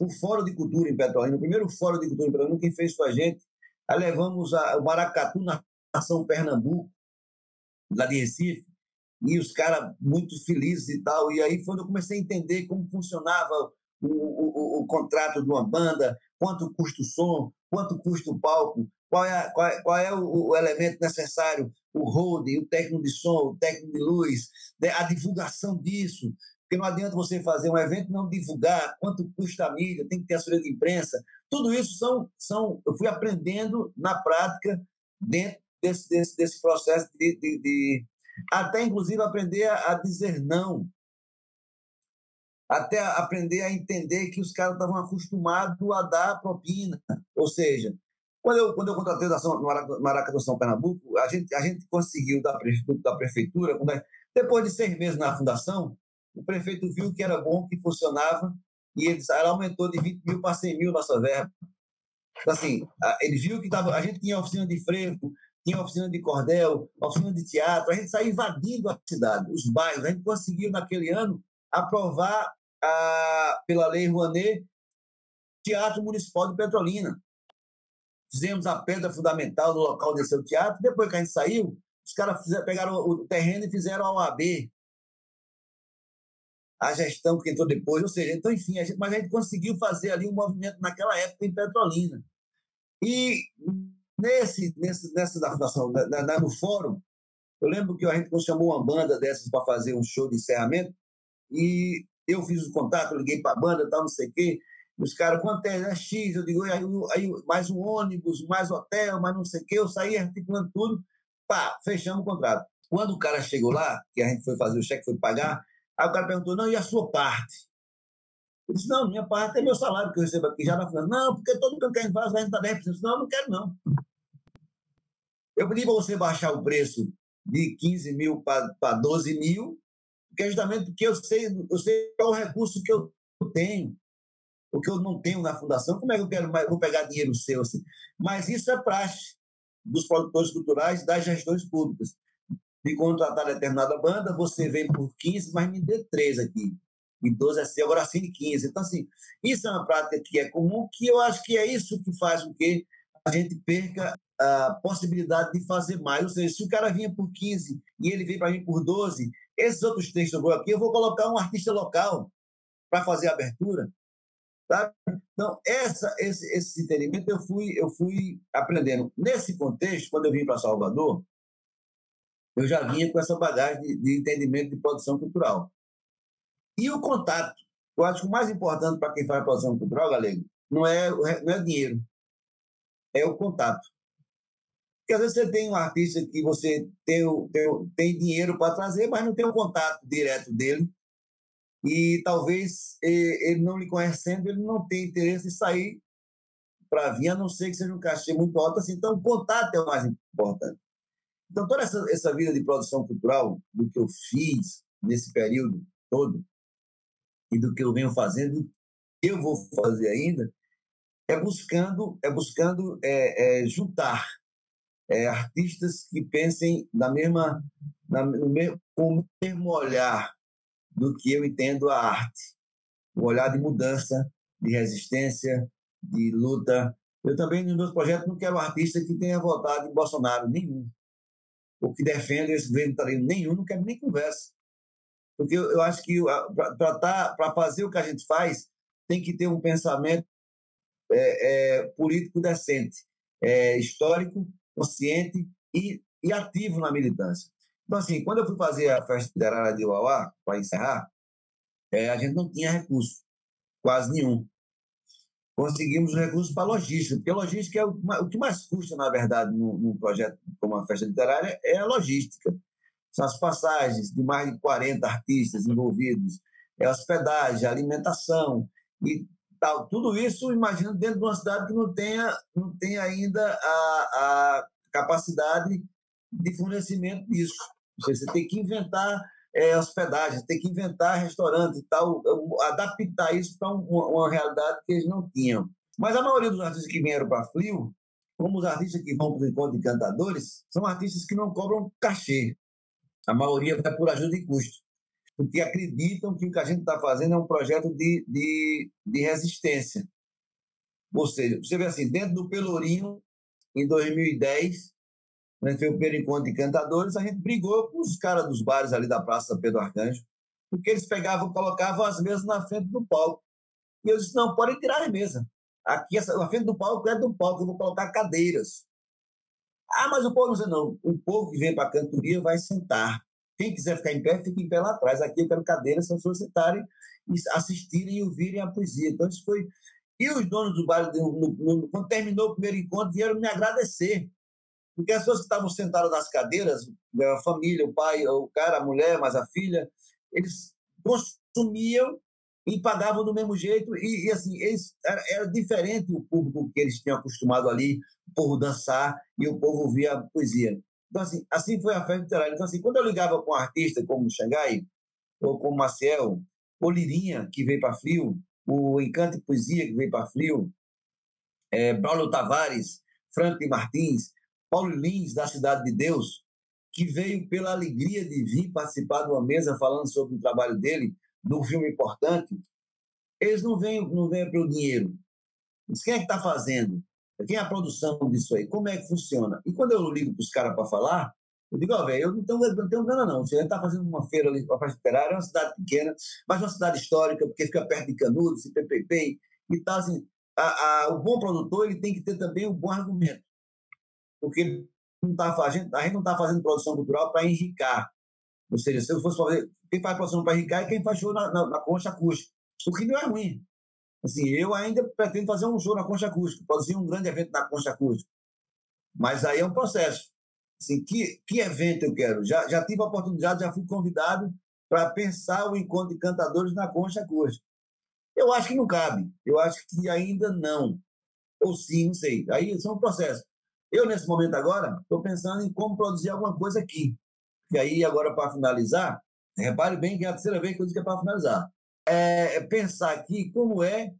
o Fórum de Cultura em Petrolina, o primeiro Fórum de Cultura em Petrolina, quem fez foi a gente. Aí levamos a, o Maracatu na Nação Pernambuco, lá de Recife, e os caras muito felizes e tal. E aí foi quando eu comecei a entender como funcionava o, o, o, o contrato de uma banda, quanto custa o som, quanto custa o palco, qual é, qual é, qual é o, o, elemento necessário, o holding, o técnico de som, o técnico de luz, né, a divulgação disso. Porque não adianta você fazer um evento e não divulgar quanto custa a mídia, tem que ter assessoria de imprensa. Tudo isso são, são eu fui aprendendo na prática dentro desse, desse, desse processo de, de, de até inclusive aprender a, a dizer não até aprender a entender que os caras estavam acostumados a dar propina. Ou seja, quando eu, quando eu contratei no Maracatu São Pernambuco, a gente, a gente conseguiu da prefeitura, da prefeitura depois de seis meses na fundação, o prefeito viu que era bom, que funcionava, e ele, ela aumentou de 20 mil para 100 mil nossa verba. Então, assim, ele viu que tava, a gente tinha oficina de freio, tinha oficina de cordel, oficina de teatro, a gente saiu invadindo a cidade, os bairros. A gente conseguiu, naquele ano, aprovar a, pela Lei Rouanet, Teatro Municipal de Petrolina. Fizemos a pedra fundamental no local desse teatro. Depois que a gente saiu, os caras pegaram o terreno e fizeram a OAB. A gestão que entrou depois, ou seja, então, enfim, a gente, mas a gente conseguiu fazer ali um movimento naquela época em Petrolina. E nesse, nesse, nessa da fundação, na, no fórum, eu lembro que a gente chamou uma banda dessas para fazer um show de encerramento e eu fiz o contato, liguei para a banda, tal, não sei o quê. Os caras, quanto é? é X? Eu digo, aí, aí, mais um ônibus, mais hotel, mais não sei o quê. Eu saí articulando tudo, pá, fechamos o contrato. Quando o cara chegou lá, que a gente foi fazer o cheque, foi pagar, aí o cara perguntou, não, e a sua parte? Eu disse, não, minha parte é meu salário que eu recebo aqui já na França. Não, porque todo mundo que a gente faz, gente está 10%. Não, eu não quero, não. Eu pedi para você baixar o preço de 15 mil para 12 mil, porque é justamente porque eu sei, eu sei qual o recurso que eu tenho, o que eu não tenho na fundação, como é que eu quero vou pegar dinheiro seu assim? Mas isso é praxe dos produtores culturais das gestões públicas. De contratar determinada banda, você vem por 15, mas me dê três aqui. E 12 é seu, agora assine 15. Então, assim, isso é uma prática que é comum, que eu acho que é isso que faz com que a gente perca a possibilidade de fazer mais. Ou seja, se o cara vinha por 15 e ele veio para mim por 12, esses outros três que aqui, eu vou colocar um artista local para fazer a abertura. Tá? Então, essa, esse, esse entendimento eu fui, eu fui aprendendo. Nesse contexto, quando eu vim para Salvador, eu já vinha com essa bagagem de, de, entendimento de produção cultural. E o contato. Eu acho que o mais importante para quem faz produção cultural, galego, não é, não é dinheiro, é o contato. Porque às vezes você tem um artista que você tem, tem, tem dinheiro para trazer, mas não tem o um contato direto dele. E talvez ele não lhe conhecendo, ele não tenha interesse em sair para vir, a não ser que seja um cachê muito alto assim. Então, o contato é o mais importante. Então, toda essa, essa vida de produção cultural, do que eu fiz nesse período todo, e do que eu venho fazendo, eu vou fazer ainda, é buscando, é buscando é, é, juntar é, artistas que pensem na mesma, na, no mesmo, com o mesmo olhar do que eu entendo a arte. Um olhar de mudança, de resistência, de luta. Eu também, nos meus projetos, não quero artista que tenha votado em Bolsonaro, nenhum. Ou que defenda esse italiano, nenhum, não quero nem conversa. Porque eu, eu acho que para tá, fazer o que a gente faz, tem que ter um pensamento é, é, político decente, é, histórico, consciente e, e ativo na militância. Então, assim, quando eu fui fazer a festa literária de Uauá, para encerrar, é, a gente não tinha recurso, quase nenhum. Conseguimos recursos para logística, porque logística é o, que mais custa, na verdade, num, projeto como a festa literária, é a logística. São as passagens de mais de 40 artistas envolvidos, é a hospedagem, a alimentação e tal. Tudo isso, imagina, dentro de uma cidade que não tenha, não tenha ainda a, a capacidade de fornecimento disso. Você tem que inventar é, hospedagem, tem que inventar restaurante e tal, adaptar isso para uma, uma, realidade que eles não tinham. Mas a maioria dos artistas que vieram para Frio, como os artistas que vão para o encontro de cantadores, são artistas que não cobram cachê. A maioria vai por ajuda de custo, porque acreditam que o que a gente está fazendo é um projeto de, de, de resistência. Ou seja, você vê assim, dentro do Pelourinho, em 2010, a gente fez o primeiro encontro de cantadores, a gente brigou com os caras dos bares ali da Praça Pedro Arcanjo, porque eles pegavam, colocavam as mesas na frente do palco. E eu disse, não, podem tirar as mesas. Aqui, essa, na frente do palco é do palco, eu vou colocar cadeiras. Ah, mas o povo não não. O povo que vem para a cantoria vai sentar. Quem quiser ficar em pé, fique em pé lá atrás. Aqui eu quero cadeiras para as pessoas sentarem e assistirem e ouvirem a poesia. Então, isso foi. E os donos do bar, quando terminou o primeiro encontro, vieram me agradecer. Porque as pessoas que estavam sentadas nas cadeiras, a família, o pai, o cara, a mulher, mas a filha, eles consumiam e pagavam do mesmo jeito. E, e assim, eles, era, era, diferente o público que eles tinham acostumado ali, o povo dançar e o povo ouvir a poesia. Então, assim, assim foi a festa literária. Então, assim, quando eu ligava com um artista como Xangai, ou como Maciel, ou Lirinha, que veio para Frio, o Encanto e Poesia, que veio para Frio, é, Tavares, Franklin Martins, Paulo Lins, da Cidade de Deus, que veio pela alegria de vir participar de uma mesa falando sobre o trabalho dele, num filme importante, eles não vêm, não vêm pelo dinheiro. Eles, quem é que está fazendo? Quem é a produção disso aí? Como é que funciona? E quando eu ligo para os caras para falar, eu digo, ó, oh, velho, eu não tenho, não tenho grana, não. Você está fazendo uma feira ali, uma festa literária, é uma cidade pequena, mas uma cidade histórica, porque fica perto de Canudos, e PPP e tal. Assim, a, a, o bom produtor ele tem que ter também um bom argumento porque não tá, a, gente, a gente não está fazendo produção cultural para enricar. Ou seja, se eu fosse fazer. Quem faz produção para enricar é quem faz show na, na, na concha acústica. O que não é ruim. Assim, eu ainda pretendo fazer um show na concha acústica, produzir um grande evento na concha acústica. Mas aí é um processo. Assim, que, que evento eu quero? Já, já tive a oportunidade, já fui convidado para pensar o encontro de cantadores na concha acústica. Eu acho que não cabe. Eu acho que ainda não. Ou sim, não sei. Aí são um processo. Eu, nesse momento agora, estou pensando em como produzir alguma coisa aqui. E aí, agora, para finalizar, repare bem que é a terceira vez que eu disse que é para finalizar. É, é pensar aqui como é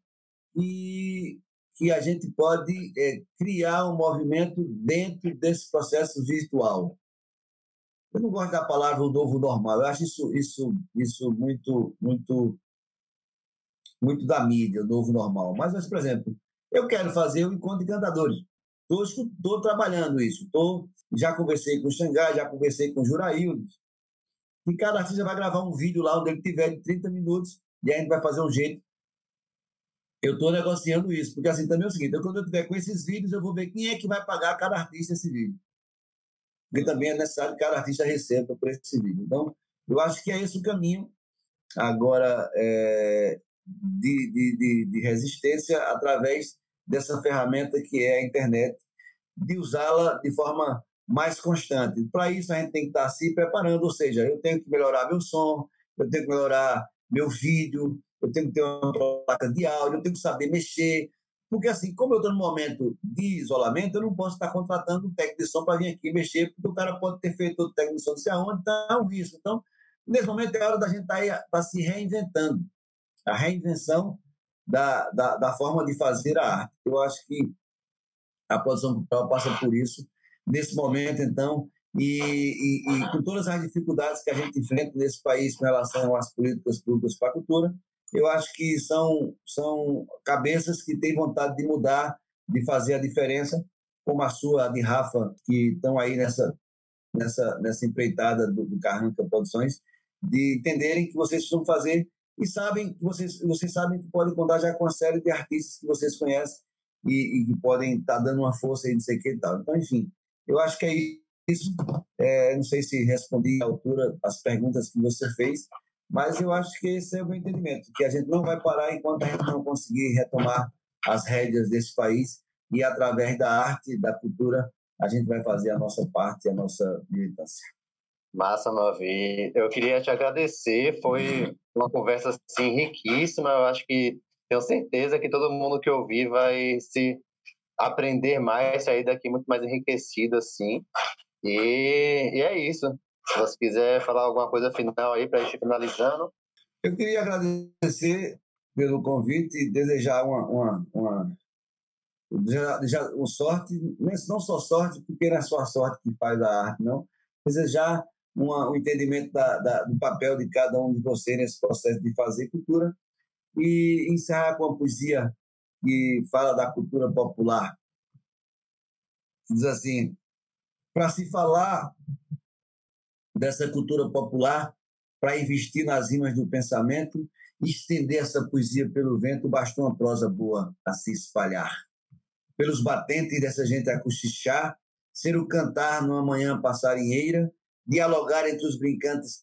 que, que a gente pode é, criar um movimento dentro desse processo virtual. Eu não gosto da palavra o novo normal. Eu acho isso, isso, isso muito, muito, muito da mídia, o novo normal. Mas, mas, por exemplo, eu quero fazer um encontro de cantadores. Estou trabalhando isso. Tô, já conversei com o Xangai, já conversei com o Juraildo. E cada artista vai gravar um vídeo lá onde ele tiver de 30 minutos e a gente vai fazer um jeito. Eu estou negociando isso, porque assim também é o seguinte: eu, quando eu tiver com esses vídeos, eu vou ver quem é que vai pagar cada artista esse vídeo. Porque também é necessário que cada artista receba por esse vídeo. Então, eu acho que é esse o caminho agora é, de, de, de, de resistência através dessa ferramenta que é a internet, de usá-la de forma mais constante. Para isso, a gente tem que estar se preparando, ou seja, eu tenho que melhorar meu som, eu tenho que melhorar meu vídeo, eu tenho que ter uma placa de áudio, eu tenho que saber mexer, porque assim, como eu estou no momento de isolamento, eu não posso estar contratando um técnico de som para vir aqui mexer, porque o cara pode ter feito outro técnico de som, não sei aonde, então é um risco. Então, nesse momento é hora da gente estar tá, tá se reinventando. A reinvenção da, da, da, forma de fazer a arte. Eu acho que a produção cultural passa por isso nesse momento, então, e, e, e, com todas as dificuldades que a gente enfrenta nesse país com relação às políticas públicas para a cultura, eu acho que são, são cabeças que têm vontade de mudar, de fazer a diferença, como a sua, de Rafa, que estão aí nessa, nessa, nessa empreitada do, do Carranca Produções, de entenderem que vocês precisam fazer e sabem que vocês, vocês sabem que podem contar já com uma série de artistas que vocês conhecem e, que podem estar tá dando uma força e não sei o que e tal. Então, enfim, eu acho que é isso. É, não sei se respondi à altura as perguntas que você fez, mas eu acho que esse é o meu entendimento, que a gente não vai parar enquanto a gente não conseguir retomar as rédeas desse país e através da arte, da cultura, a gente vai fazer a nossa parte, a nossa militância. Massa, Mavi. Eu queria te agradecer. Foi uma conversa assim, riquíssima. Eu acho que tenho certeza que todo mundo que ouvir vai se aprender mais, sair daqui muito mais enriquecido, assim. E, e é isso. Se você quiser falar alguma coisa final aí para a gente finalizando. Eu queria agradecer pelo convite e desejar uma, uma, uma, desejar, uma sorte, não só sorte, porque não é só a sorte que faz a arte, não. Desejar uma, um entendimento da, da, do papel de cada um de vocês nesse processo de fazer cultura e encerrar com uma poesia que fala da cultura popular. Diz assim: para se falar dessa cultura popular, para investir nas rimas do pensamento, estender essa poesia pelo vento, bastou uma prosa boa a se espalhar. Pelos batentes dessa gente a cochichar, ser o cantar numa manhã passarinheira, dialogar entre os brincantes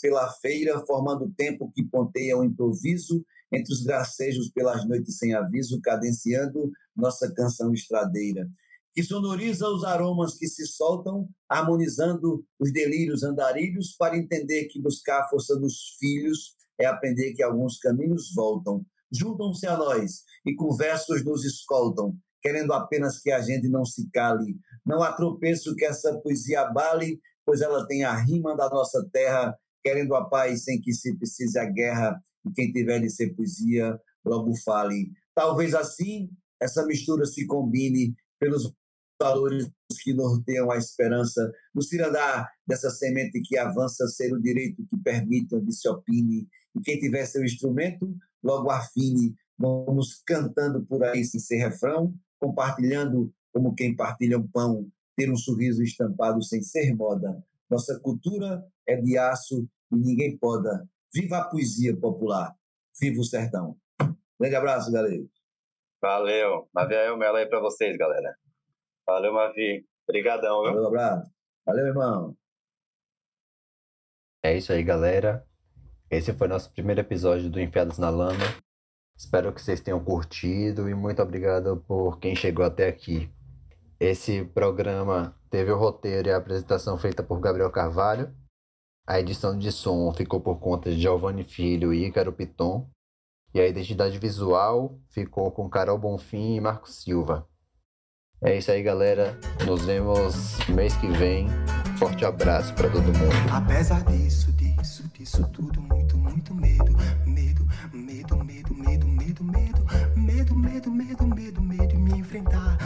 pela feira, formando o tempo que ponteia o improviso, entre os gracejos pelas noites sem aviso, cadenciando nossa canção estradeira, que sonoriza os aromas que se soltam, harmonizando os delírios andarilhos, para entender que buscar a força dos filhos é aprender que alguns caminhos voltam. Juntam-se a nós e com versos nos escoltam, querendo apenas que a gente não se cale. Não há tropeço que essa poesia abale, pois ela tem a rima da nossa terra, querendo a paz sem que se precise a guerra, e quem tiver de ser poesia, logo fale. Talvez assim essa mistura se combine pelos valores que norteiam a esperança, no cirandar dessa semente que avança ser o direito que permite onde se opine, e quem tiver seu instrumento, logo afine, vamos cantando por aí sem ser refrão, compartilhando como quem partilha um pão, ter um sorriso estampado sem ser moda. Nossa cultura é de aço e ninguém poda. Viva a poesia popular, viva o sertão. Grande abraço, galera. Valeu. Maviael Melo aí para vocês, galera. Valeu, Mavi. Obrigadão, viu? Valeu, abraço. Valeu, irmão. É isso aí, galera. Esse foi nosso primeiro episódio do Enfiados na Lama. Espero que vocês tenham curtido e muito obrigado por quem chegou até aqui. Esse programa teve o roteiro e a apresentação feita por Gabriel Carvalho. A edição de som ficou por conta de Giovanni Filho e Ícaro Piton. E a identidade visual ficou com Carol Bonfim e Marco Silva. É isso aí, galera. Nos vemos mês que vem. Forte abraço para todo mundo. Apesar disso, disso, disso tudo, muito, muito medo, medo, medo, medo, medo, medo, medo, medo, medo, medo, medo, medo, medo, medo me enfrentar